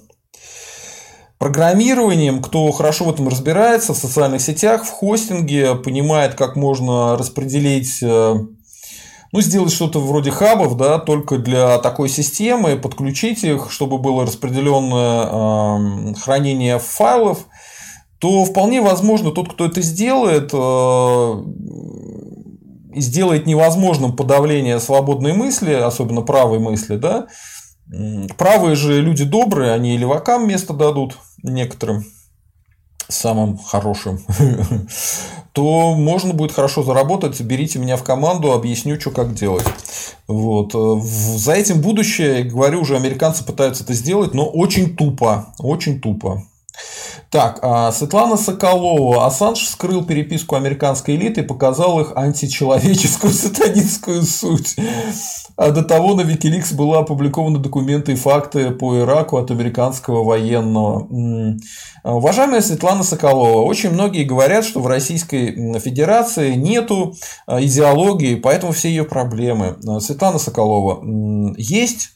программированием, кто хорошо в этом разбирается, в социальных сетях, в хостинге, понимает, как можно распределить э, ну, сделать что-то вроде хабов, да, только для такой системы, подключить их, чтобы было распределенное э, хранение файлов, то вполне возможно тот, кто это сделает, э, сделает невозможным подавление свободной мысли, особенно правой мысли, да, правые же люди добрые, они и левакам место дадут некоторым самым хорошим, то можно будет хорошо заработать. Берите меня в команду, объясню, что как делать. Вот. За этим будущее, говорю, уже американцы пытаются это сделать, но очень тупо. Очень тупо. Так, а Светлана Соколова. Ассанж скрыл переписку американской элиты и показал их античеловеческую сатанинскую суть. А до того на Wikileaks были опубликованы документы и факты по Ираку от американского военного. Уважаемая Светлана Соколова, очень многие говорят, что в Российской Федерации нету а, идеологии, поэтому все ее проблемы. Светлана Соколова, есть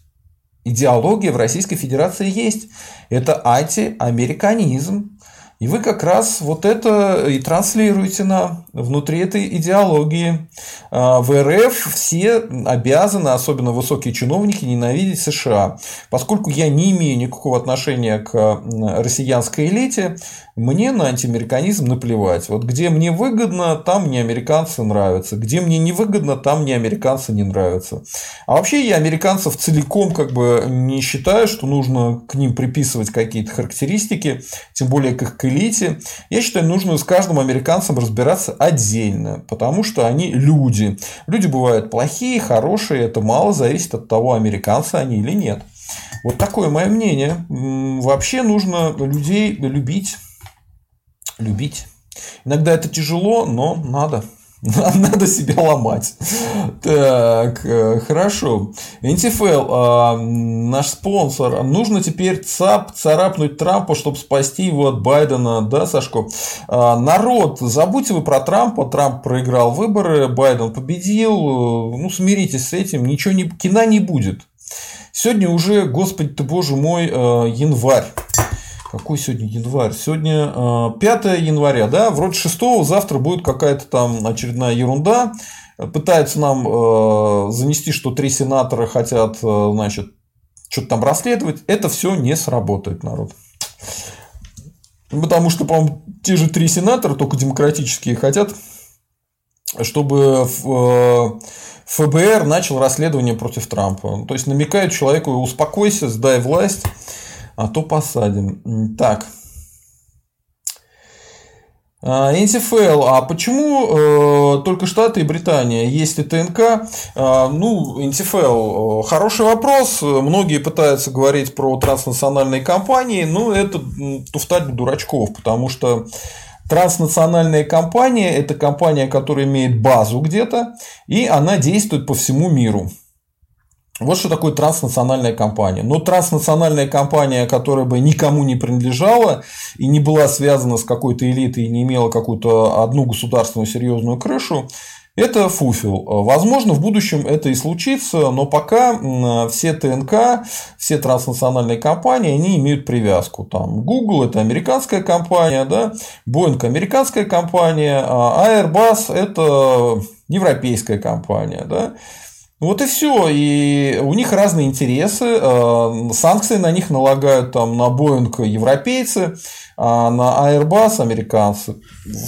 идеология в Российской Федерации есть. Это антиамериканизм. И вы как раз вот это и транслируете на внутри этой идеологии. А, в РФ все обязаны, особенно высокие чиновники, ненавидеть США. Поскольку я не имею никакого отношения к россиянской элите, мне на антиамериканизм наплевать. Вот где мне выгодно, там мне американцы нравятся. Где мне не выгодно, там мне американцы не нравятся. А вообще я американцев целиком как бы не считаю, что нужно к ним приписывать какие-то характеристики, тем более к их элите. Я считаю, нужно с каждым американцем разбираться отдельно, потому что они люди. Люди бывают плохие, хорошие, это мало зависит от того, американцы они или нет. Вот такое мое мнение. Вообще нужно людей любить любить. Иногда это тяжело, но надо. Надо себя ломать. Так, э, хорошо. NTFL, а, наш спонсор. Нужно теперь цап царапнуть Трампа, чтобы спасти его от Байдена, да, Сашко? А, народ, забудьте вы про Трампа. Трамп проиграл выборы, Байден победил. Ну, смиритесь с этим, ничего не, кино не будет. Сегодня уже, господи ты боже мой, э, январь. Какой сегодня январь? Сегодня 5 э, января, да? Вроде 6 завтра будет какая-то там очередная ерунда. Пытаются нам э, занести, что три сенатора хотят, э, значит, что-то там расследовать. Это все не сработает, народ. Потому что, по-моему, те же три сенатора, только демократические, хотят, чтобы ФБР начал расследование против Трампа. То есть намекают человеку, успокойся, сдай власть а то посадим. Так. НСФЛ. А почему э, только Штаты и Британия, если ТНК? Э, ну, НСФЛ. Хороший вопрос. Многие пытаются говорить про транснациональные компании, но это туфтать дурачков, потому что транснациональная компания – это компания, которая имеет базу где-то, и она действует по всему миру. Вот что такое транснациональная компания. Но транснациональная компания, которая бы никому не принадлежала и не была связана с какой-то элитой и не имела какую-то одну государственную серьезную крышу, это фуфел. Возможно, в будущем это и случится, но пока все ТНК, все транснациональные компании, они имеют привязку. Там Google это американская компания, да, Boeing американская компания, а Airbus это европейская компания. Да. Вот и все. И у них разные интересы. Э, санкции на них налагают там, на Боинг европейцы, а на Airbus американцы.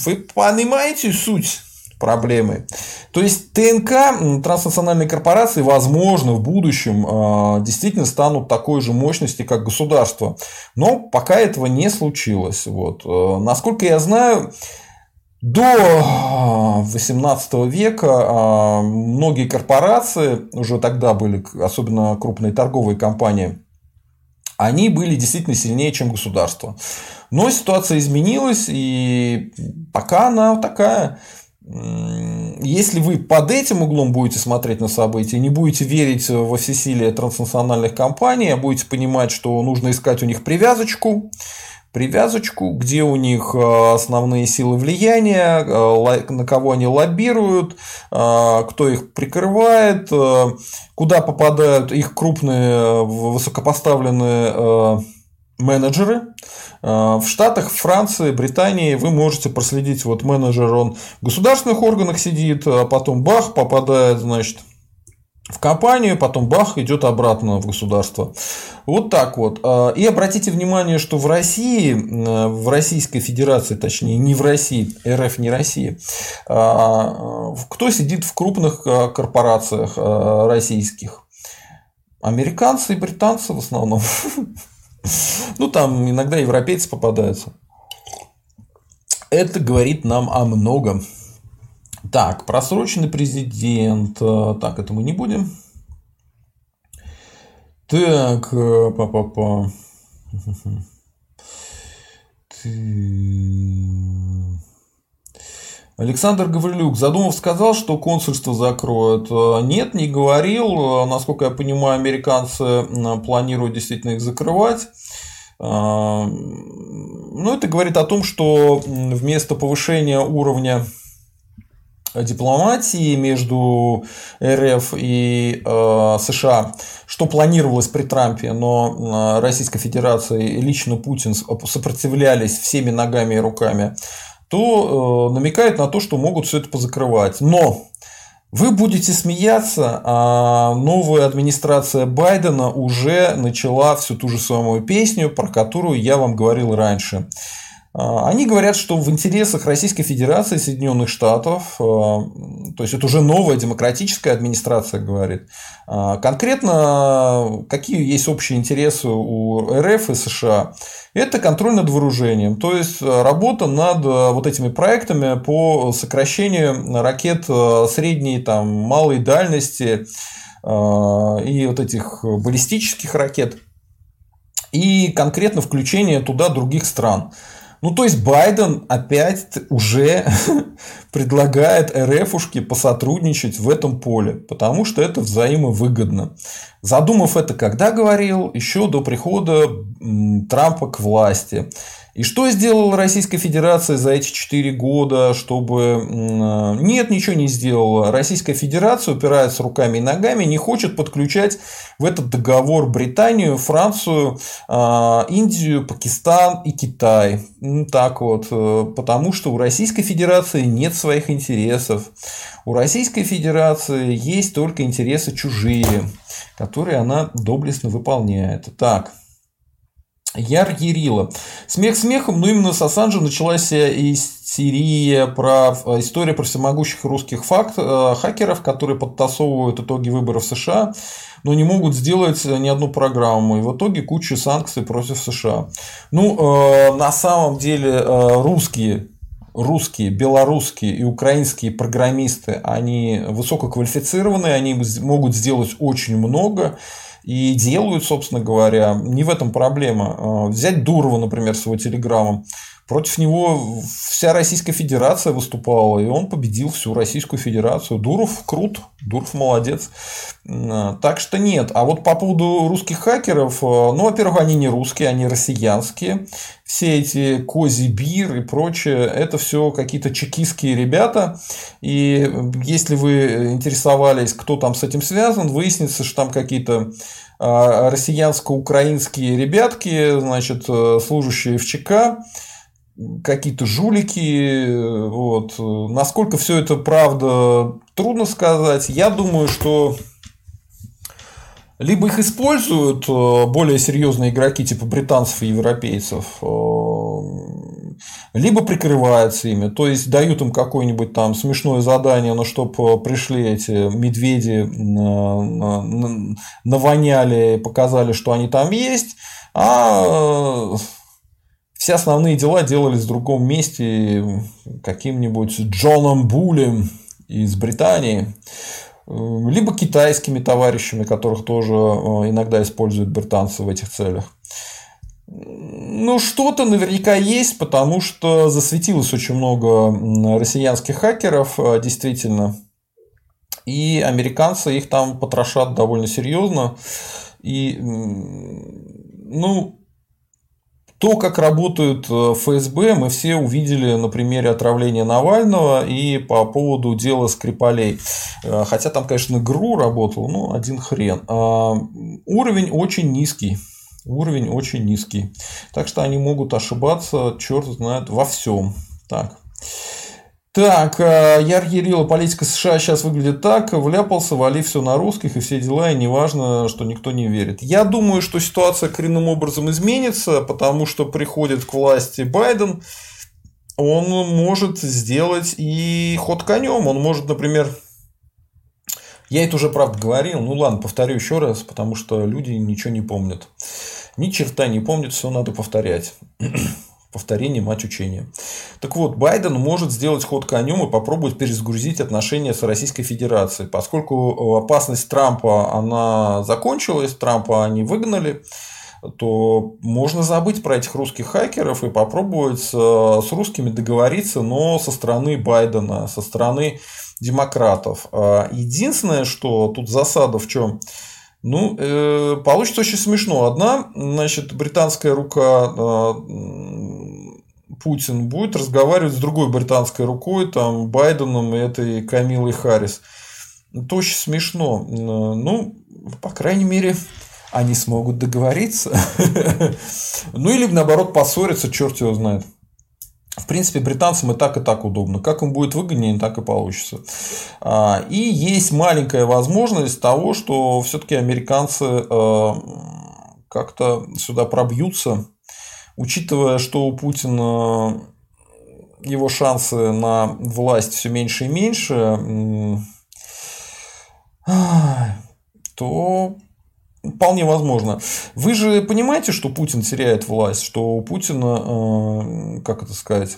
Вы понимаете суть? проблемы. То есть ТНК, транснациональные корпорации, возможно, в будущем э, действительно станут такой же мощности, как государство. Но пока этого не случилось. Вот. Э, насколько я знаю, до 18 века а, многие корпорации, уже тогда были, особенно крупные торговые компании, они были действительно сильнее, чем государство. Но ситуация изменилась, и пока она такая. Если вы под этим углом будете смотреть на события, не будете верить во всесилие транснациональных компаний, а будете понимать, что нужно искать у них привязочку, привязочку, где у них э, основные силы влияния, э, на кого они лоббируют, э, кто их прикрывает, куда попадают их крупные высокопоставленные менеджеры. В Штатах, Франции, Британии вы можете проследить, вот менеджер, он в государственных органах сидит, а потом бах, попадает, значит, в компанию, потом бах, идет обратно в государство. Вот так вот. А, и обратите внимание, что в России, в Российской Федерации, точнее, не в России, РФ не Россия, а, кто сидит в крупных а, корпорациях российских? Американцы и британцы в основном. Ну, там иногда европейцы попадаются. Это говорит нам о многом. Так, просроченный президент. Э, так, это мы не будем. Так, папа-па. Александр Гаврилюк, Задумов сказал, что консульство закроют. Э, нет, не говорил. Э, насколько я понимаю, американцы планируют действительно их закрывать. Ну, это говорит о том, что вместо повышения уровня дипломатии между РФ и э, США, что планировалось при Трампе, но э, Российской Федерации и лично Путин сопротивлялись всеми ногами и руками, то э, намекает на то, что могут все это позакрывать. Но вы будете смеяться, а новая администрация Байдена уже начала всю ту же самую песню, про которую я вам говорил раньше. А, они говорят, что в интересах Российской Федерации, Соединенных Штатов, а, то есть это уже новая демократическая администрация говорит, а, конкретно какие есть общие интересы у РФ и США, это контроль над вооружением, то есть работа над вот этими проектами по сокращению ракет средней, там, малой дальности и вот этих баллистических ракет, и конкретно включение туда других стран. Ну, то есть Байден опять уже предлагает РФушке посотрудничать в этом поле, потому что это взаимовыгодно. Задумав это, когда говорил, еще до прихода Трампа к власти. И что сделала Российская Федерация за эти 4 года, чтобы... Нет, ничего не сделала. Российская Федерация упирается руками и ногами, не хочет подключать в этот договор Британию, Францию, а, Индию, Пакистан и Китай. Так вот, э, потому что у Российской Федерации нет своих интересов. У Российской Федерации есть только интересы чужие, которые она доблестно выполняет. Так, Яр Ярила. Смех смехом, но именно с Ассанжа началась истерия про история про всемогущих русских факт, э, хакеров, которые подтасовывают итоги выборов США, но не могут сделать ни одну программу. И в итоге куча санкций против США. Ну, э, на самом деле э, русские русские, белорусские и украинские программисты, они высококвалифицированные, они могут сделать очень много и делают, собственно говоря. Не в этом проблема. А, взять Дурова, например, с его телеграммом. Против него вся Российская Федерация выступала, и он победил всю Российскую Федерацию. Дуров крут, Дуров молодец. А, так что нет. А вот по поводу русских хакеров, а, ну, во-первых, они не русские, они россиянские. Все эти Кози Бир и прочее, это все какие-то чекистские ребята. И если вы интересовались, кто там с этим связан, выяснится, что там какие-то а, россиянско-украинские ребятки, значит, э, служащие в ЧК, какие-то жулики. Вот. Насколько все это правда, трудно сказать. Я думаю, что либо их используют э, более серьезные игроки типа британцев и европейцев, э, либо прикрываются ими, то есть дают им какое-нибудь там смешное задание, но чтобы пришли эти медведи, навоняли, показали, что они там есть, а все основные дела делались в другом месте каким-нибудь Джоном Булем из Британии, либо китайскими товарищами, которых тоже э, иногда используют британцы в этих целях. Ну, что-то наверняка есть, потому что засветилось очень много россиянских хакеров, э, действительно. И американцы их там потрошат довольно серьезно. И, ну, то, как работают э, ФСБ, мы все увидели на примере отравления Навального и по поводу дела Скрипалей. Э, хотя там, конечно, ГРУ работал, ну, один хрен. А уровень очень низкий. Уровень очень низкий. Так что они могут ошибаться, черт знает, во всем. Так. Так, э, Яр Ярила, политика США сейчас выглядит так, вляпался, вали все на русских и все дела, и неважно, что никто не верит. Я думаю, что ситуация коренным образом изменится, потому что приходит к власти Байден, он может сделать и ход конем, он может, например, я это уже правда говорил, ну ладно, повторю еще раз, потому что люди ничего не помнят. Ни черта не помнят, все надо повторять. Повторение – мать учения. Так вот, Байден может сделать ход конем и попробовать перезагрузить отношения с Российской Федерацией. Поскольку опасность Трампа, она закончилась, Трампа они выгнали, то можно забыть про этих русских хакеров и попробовать э, с русскими договориться, но со стороны Байдена, со стороны демократов. А единственное, что тут засада в чем? Ну, э, получится очень смешно. Одна, значит, британская рука э, Путин будет разговаривать с другой британской рукой, там, Байденом и этой Камилой Харрис. Это очень смешно. Ну, по крайней мере, они смогут договориться. Ну, или наоборот поссориться, черт его знает. В принципе, британцам и так, и так удобно. Как им будет выгоднее, так и получится. А, и есть маленькая возможность того, что все-таки американцы э, как-то сюда пробьются, учитывая, что у Путина его шансы на власть все меньше и меньше, то Вполне возможно. Вы же понимаете, что Путин теряет власть, что у Путина, э, как это сказать,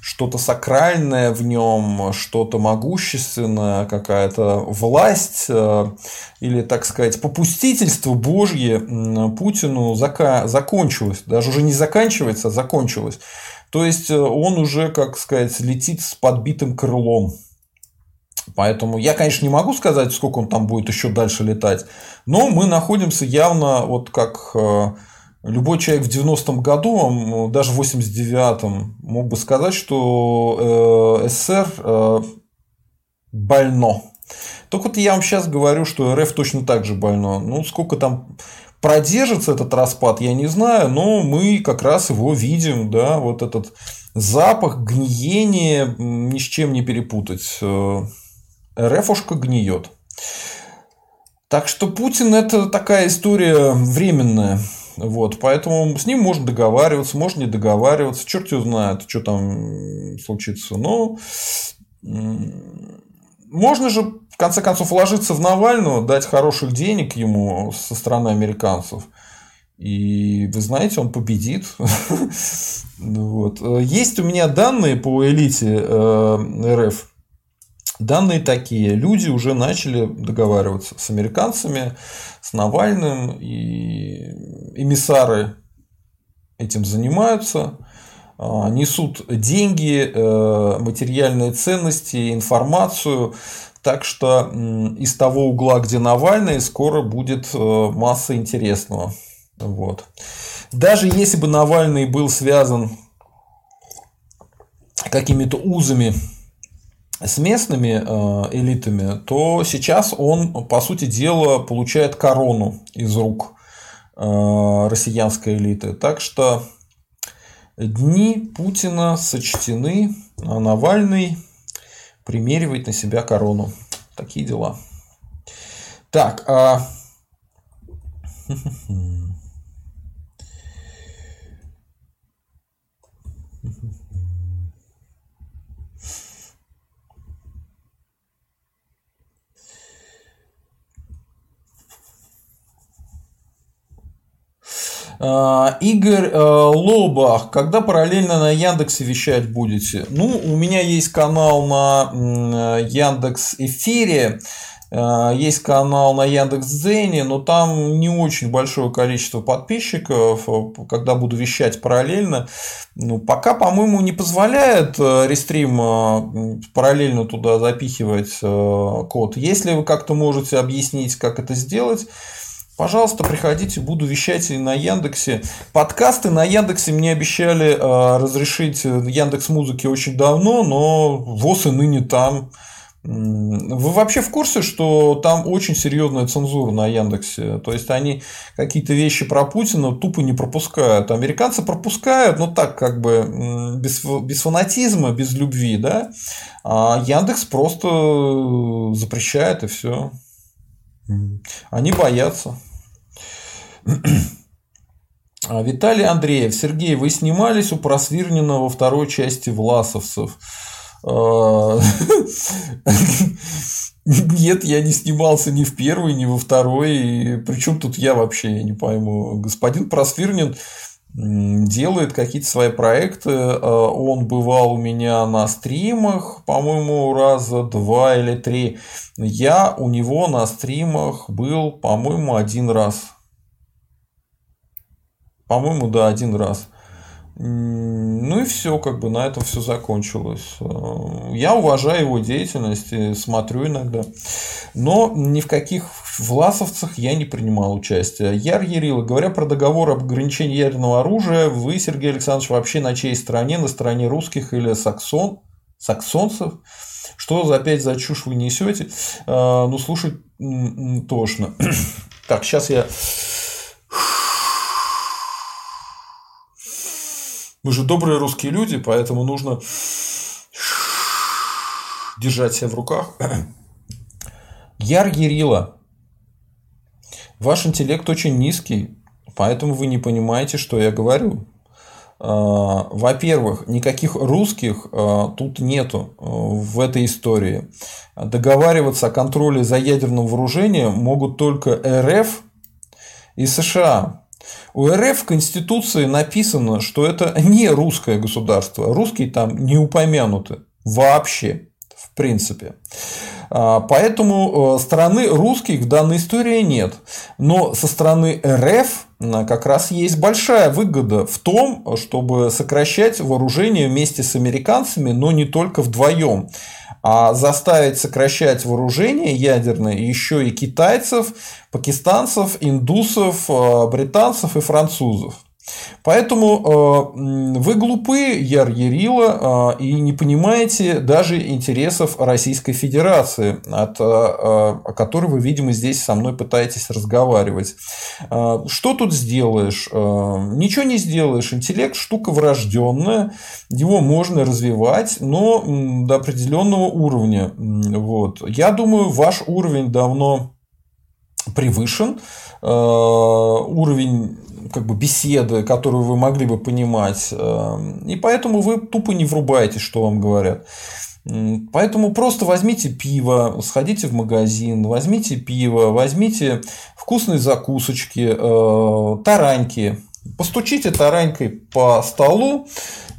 что-то сакральное в нем, что-то могущественное, какая-то власть э, или, так сказать, попустительство Божье Путину зака- закончилось. Даже уже не заканчивается, а закончилось. То есть э, он уже, как сказать, летит с подбитым крылом. Поэтому я, конечно, не могу сказать, сколько он там будет еще дальше летать, но мы находимся явно, вот как э, любой человек в 90-м году, даже в 89-м, мог бы сказать, что э, СССР э, больно. Только вот я вам сейчас говорю, что РФ точно так же больно. Ну, сколько там продержится этот распад, я не знаю, но мы как раз его видим, да, вот этот запах гниения ни с чем не перепутать. РФушка гниет. Так что Путин это такая история временная. Вот, поэтому с ним можно договариваться, можно не договариваться, черт его знает, что там случится. Но можно же, в конце концов, вложиться в Навального, дать хороших денег ему со стороны американцев. И вы знаете, он победит. вот. Есть у меня данные по элите э, РФ. Данные такие. Люди уже начали договариваться с американцами, с Навальным, и эмиссары этим занимаются, а, несут деньги, э, материальные ценности, информацию. Так что из того угла, где Навальный, скоро будет э, масса интересного. Вот. Даже если бы Навальный был связан какими-то узами с местными э, элитами, то сейчас он, по сути дела, получает корону из рук э, россиянской элиты. Так что дни Путина сочтены, а Навальный примеривает на себя корону. Такие дела. Так, а... Игорь э, Лобах, когда параллельно на Яндексе вещать будете? Ну, у меня есть канал на Яндекс Эфире, э, есть канал на Яндекс Дзене, но там не очень большое количество подписчиков, когда буду вещать параллельно. Ну, пока, по-моему, не позволяет э, рестрим параллельно туда запихивать код. Если вы как-то можете объяснить, как это сделать, Пожалуйста, приходите, буду вещать на Яндексе. Подкасты на Яндексе мне обещали э, разрешить Яндекс Музыки очень давно, но ВОЗ и ныне там. Вы вообще в курсе, что там очень серьезная цензура на Яндексе? То есть они какие-то вещи про Путина тупо не пропускают. Американцы пропускают, но так как бы без, без фанатизма, без любви, да. А Яндекс просто запрещает и все. Они боятся. А Виталий Андреев, Сергей, вы снимались у Просвирнина во второй части Власовцев. А, нет, я не снимался ни в первой, ни во второй. Причем тут я вообще, я не пойму. Господин Просвирнин делает какие-то свои проекты. А, он бывал у меня на стримах, по-моему, раза два или три. Я у него на стримах был, по-моему, один раз. По-моему, да, один раз. Ну и все, как бы на этом все закончилось. Э, я уважаю его деятельность, смотрю иногда. Но ни в каких власовцах я не принимал участие. Яр Ярила, говоря про договор об ограничении ядерного оружия, вы, Сергей Александрович, вообще на чьей стороне? На стороне русских или саксон? саксонцев? Что за опять за чушь вы несете? Э, ну, слушать тошно. Так, сейчас я Мы же добрые русские люди, поэтому нужно держать себя в руках. Яр Ерила, ваш интеллект очень низкий, поэтому вы не понимаете, что я говорю. А, во-первых, никаких русских а, тут нету а, в этой истории. Договариваться о контроле за ядерным вооружением могут только РФ и США. У РФ в Конституции написано, что это не русское государство. Русские там не упомянуты вообще, в принципе. А, поэтому э, стороны русских в данной истории нет. Но со стороны РФ как раз есть большая выгода в том, чтобы сокращать вооружение вместе с американцами, но не только вдвоем а заставить сокращать вооружение ядерное еще и китайцев, пакистанцев, индусов, э, британцев и французов. Поэтому э, вы глупы, Яр Ярила, э, и не понимаете даже интересов Российской Федерации, от, о которой вы, видимо, здесь со мной пытаетесь разговаривать. Что тут сделаешь? Ничего не сделаешь. Интеллект штука врожденная, его можно развивать, но до определенного уровня. Вот. Я думаю, ваш уровень давно превышен. Уровень как бы беседы, которую вы могли бы понимать. Эм, и поэтому вы тупо не врубаете, что вам говорят. Поэтому просто возьмите пиво, сходите в магазин, возьмите пиво, возьмите вкусные закусочки, э, тараньки, постучите таранькой по столу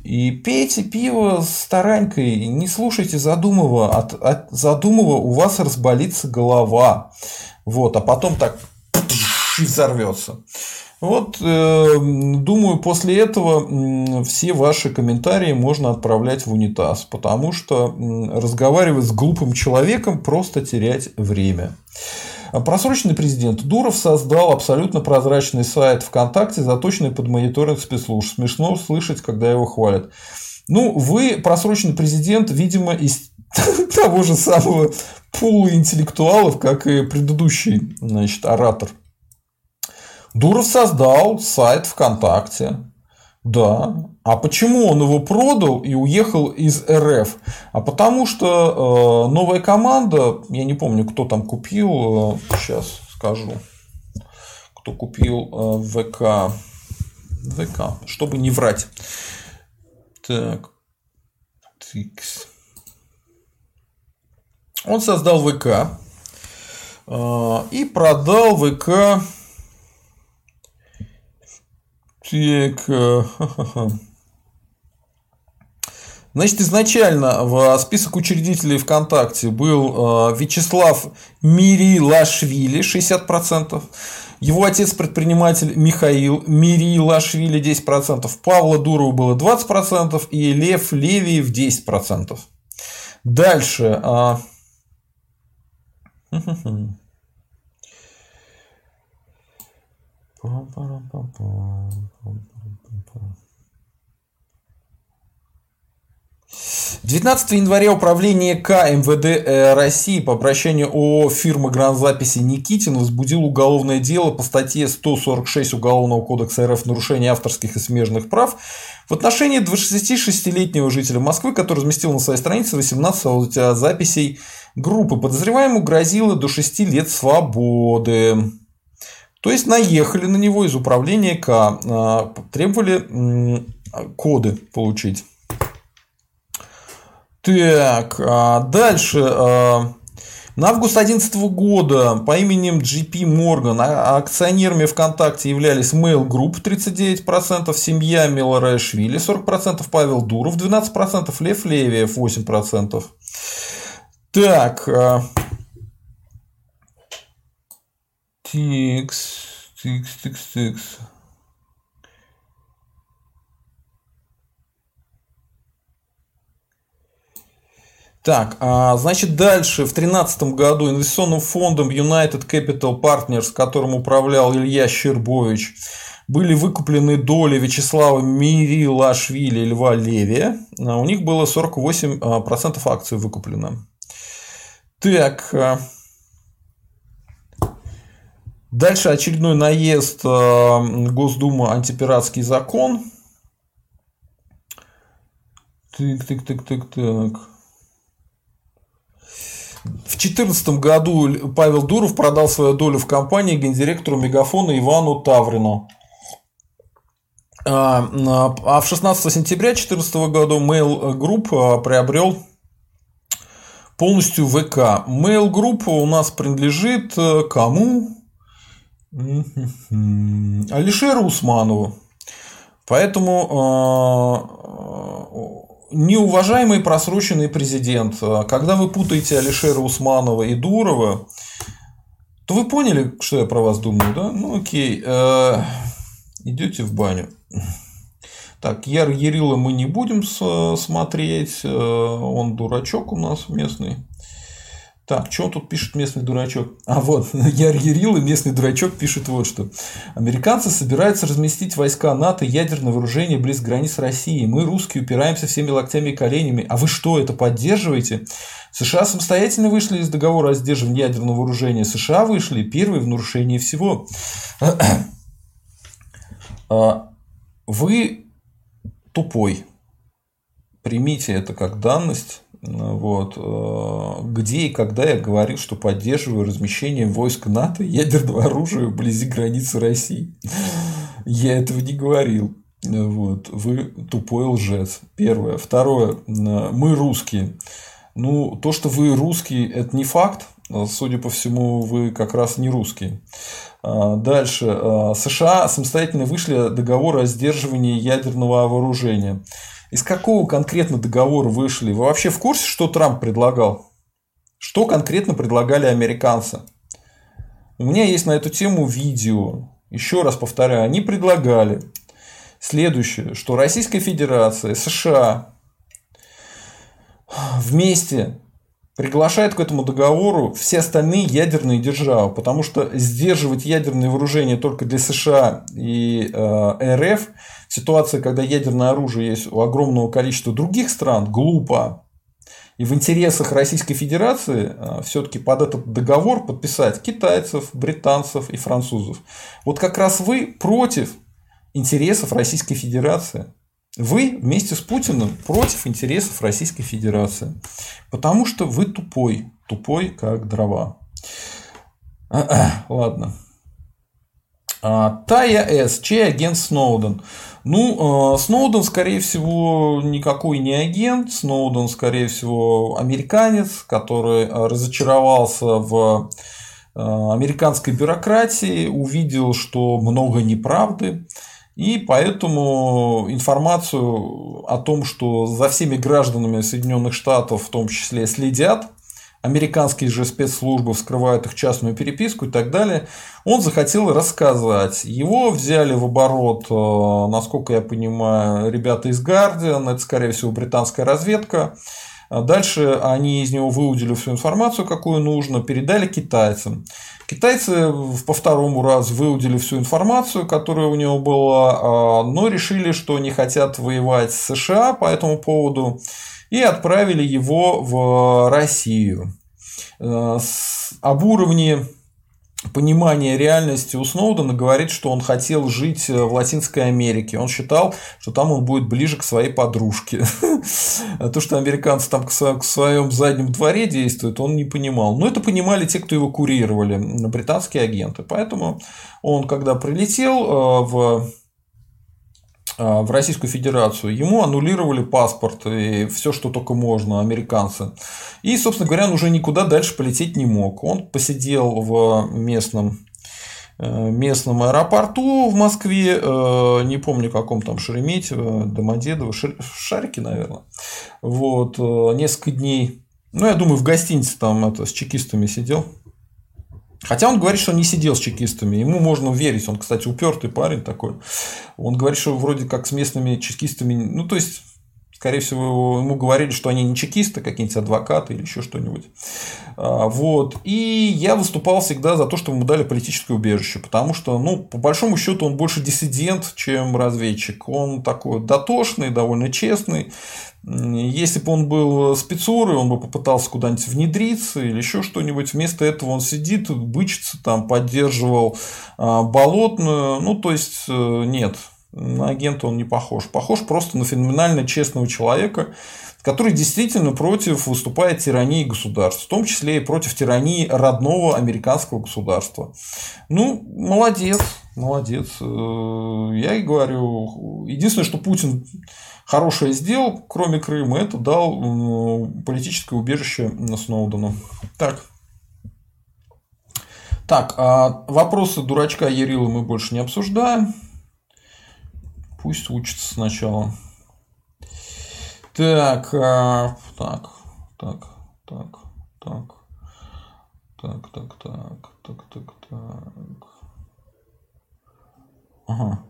и пейте пиво с таранькой, не слушайте Задумова, от, от Задумова у вас разболится голова, вот, а потом так и взорвется. Вот, э, думаю, после этого все ваши комментарии можно отправлять в унитаз, потому что разговаривать с глупым человеком просто терять время. Просроченный президент Дуров создал абсолютно прозрачный сайт ВКонтакте, заточенный под мониторинг спецслужб. Смешно слышать, когда его хвалят. Ну, вы просроченный президент, видимо, из того же самого пула интеллектуалов, как и предыдущий значит, оратор – Дуров создал сайт ВКонтакте. Да. А почему он его продал и уехал из РФ? А потому что э, новая команда, я не помню, кто там купил, э, сейчас скажу, кто купил э, ВК, ВК, чтобы не врать. Так, Тикс. Он создал ВК э, и продал ВК так. Э, Значит, изначально в список учредителей ВКонтакте был э, Вячеслав Мирилашвили 60%, его отец предприниматель Михаил Мирилашвили 10%, Павла Дурова было 20% и Лев Левиев 10%. Дальше. А, 19 января управление К МВД э, России по обращению ООО фирмы гранзаписи Никитин возбудил уголовное дело по статье 146 Уголовного кодекса РФ «Нарушение авторских и смежных прав» в отношении 26-летнего жителя Москвы, который разместил на своей странице 18 записей группы. Подозреваемому грозило до 6 лет свободы. То есть наехали на него из управления К, э, требовали коды получить. Так, а дальше. А, на август 2011 года по именем GP Morgan а, акционерами ВКонтакте являлись Mail Group 39%, семья Миларашвили 40%, Павел Дуров 12%, Лев Левиев 8%. Так. Тикс, тикс, тикс, тикс. Так, а, значит, дальше в 2013 году инвестиционным фондом United Capital Partners, которым управлял Илья Щербович, были выкуплены доли Вячеслава Мирилашвили и Льва Левия. А, у них было 48% а, акций выкуплено. Так. Дальше очередной наезд Госдума антипиратский закон. Так, так, так, так, так. В 2014 году Павел Дуров продал свою долю в компании гендиректору Мегафона Ивану Таврину. А, а в 16 сентября 2014 года Mail Group а, приобрел полностью ВК. Mail Group у нас принадлежит э, кому? Алишеру Усманову. Поэтому а, неуважаемый просроченный президент, э, когда вы путаете Алишера Усманова и Дурова, то вы поняли, что я про вас думаю, да? Ну окей, э, идете в баню. Так, Яр Ярила мы не будем смотреть, э, он дурачок у нас местный. Так, что тут пишет местный дурачок? А вот, Яр Ярил и местный дурачок пишет вот что. Американцы собираются разместить войска НАТО ядерное вооружение близ границ России. Мы, русские, упираемся всеми локтями и коленями. А вы что, это поддерживаете? США самостоятельно вышли из договора о сдерживании ядерного вооружения. США вышли первые в нарушении всего. А, вы тупой. Примите это как данность вот. Э, где и когда я говорил, что поддерживаю размещение войск НАТО ядерного оружия вблизи границы России. Я этого не говорил. Вот. Вы тупой лжец. Первое. Второе. Мы русские. Ну, то, что вы русские, это не факт. Судя по всему, вы как раз не русские. А, дальше. США самостоятельно вышли договор о сдерживании ядерного вооружения. Из какого конкретно договора вышли? Вы вообще в курсе, что Трамп предлагал? Что конкретно предлагали американцы? У меня есть на эту тему видео. Еще раз повторяю, они предлагали следующее, что Российская Федерация, США вместе приглашает к этому договору все остальные ядерные державы, потому что сдерживать ядерные вооружения только для США и э, РФ в ситуации, когда ядерное оружие есть у огромного количества других стран, глупо. И в интересах Российской Федерации э, все-таки под этот договор подписать китайцев, британцев и французов. Вот как раз вы против интересов Российской Федерации. Вы вместе с Путиным против интересов Российской Федерации. Потому что вы тупой. Тупой, как дрова. Ладно. А, Тая С. Чей агент Сноуден? Ну, а, Сноуден, скорее всего, никакой не агент. Сноуден, скорее всего, американец, который разочаровался в а, американской бюрократии, увидел, что много неправды. И поэтому информацию о том, что за всеми гражданами Соединенных Штатов в том числе следят, американские же спецслужбы вскрывают их частную переписку и так далее, он захотел рассказать. Его взяли в оборот, э, насколько я понимаю, ребята из Guardian, это, скорее всего, британская разведка. Дальше они из него выудили всю информацию, какую нужно, передали китайцам. Китайцы по второму разу выудили всю информацию, которая у него была, а, но решили, что не хотят воевать с США по этому поводу и отправили его в Россию. Об уровне понимание реальности у Сноудена говорит, что он хотел жить в Латинской Америке. Он считал, что там он будет ближе к своей подружке. То, что американцы там к своем заднем дворе действуют, он не понимал. Но это понимали те, кто его курировали, британские агенты. Поэтому он, когда прилетел э, в в Российскую Федерацию, ему аннулировали паспорт и все, что только можно, американцы. И, собственно говоря, он уже никуда дальше полететь не мог. Он посидел в местном э, местном аэропорту в Москве, э, не помню, каком там Шереметьево, Домодедово, Шарики, наверное, вот, э, несколько дней. Ну, я думаю, в гостинице там это, с чекистами сидел. Хотя он говорит, что не сидел с чекистами. Ему можно верить. Он, кстати, упертый парень такой. Он говорит, что вроде как с местными чекистами. Ну, то есть, скорее всего, ему говорили, что они не чекисты, какие-нибудь адвокаты или еще что-нибудь. А, вот. И я выступал всегда за то, чтобы ему дали политическое убежище. Потому что, ну, по большому счету, он больше диссидент, чем разведчик. Он такой дотошный, довольно честный. Если бы он был спецурой, он бы попытался куда-нибудь внедриться или еще что-нибудь. Вместо этого он сидит, бычится, там, поддерживал а, болотную. Ну, то есть, э, нет, на агента он не похож. Похож просто на феноменально честного человека, который действительно против выступает тирании государств, в том числе и против тирании родного американского государства. Ну, молодец, молодец. Э, я и говорю, единственное, что Путин хорошее сделал, кроме Крыма, это дал политическое убежище Сноудену. Так. Так, а вопросы дурачка Ярила мы больше не обсуждаем. Пусть учится сначала. Так, а, так, так, так, так, так, так, так, так, так, так. Ага.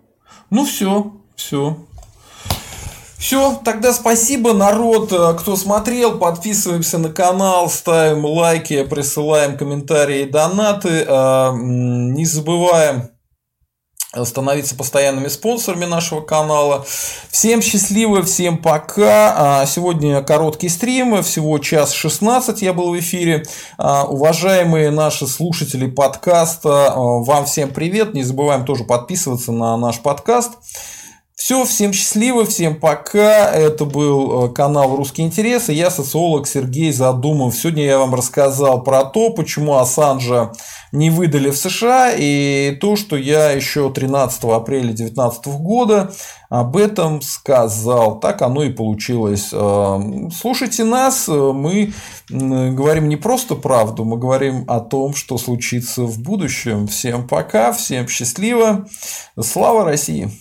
Ну все, все. Все, тогда спасибо, народ, э, кто смотрел. Подписываемся на канал, ставим лайки, присылаем комментарии и донаты. Э, не забываем становиться постоянными спонсорами нашего канала. Всем счастливо, всем пока. А, сегодня короткий стрим, всего час 16 я был в эфире. А, уважаемые наши слушатели подкаста, а, вам всем привет. Не забываем тоже подписываться на наш подкаст. Все, всем счастливо, всем пока. Это был э, канал «Русские интересы». Я социолог Сергей Задумов. Сегодня я вам рассказал про то, почему Ассанжа не выдали в США, и то, что я еще 13 апреля 2019 года об этом сказал. Так оно и получилось. Э, слушайте нас, мы говорим не просто правду, мы говорим о том, что случится в будущем. Всем пока, всем счастливо. Слава России!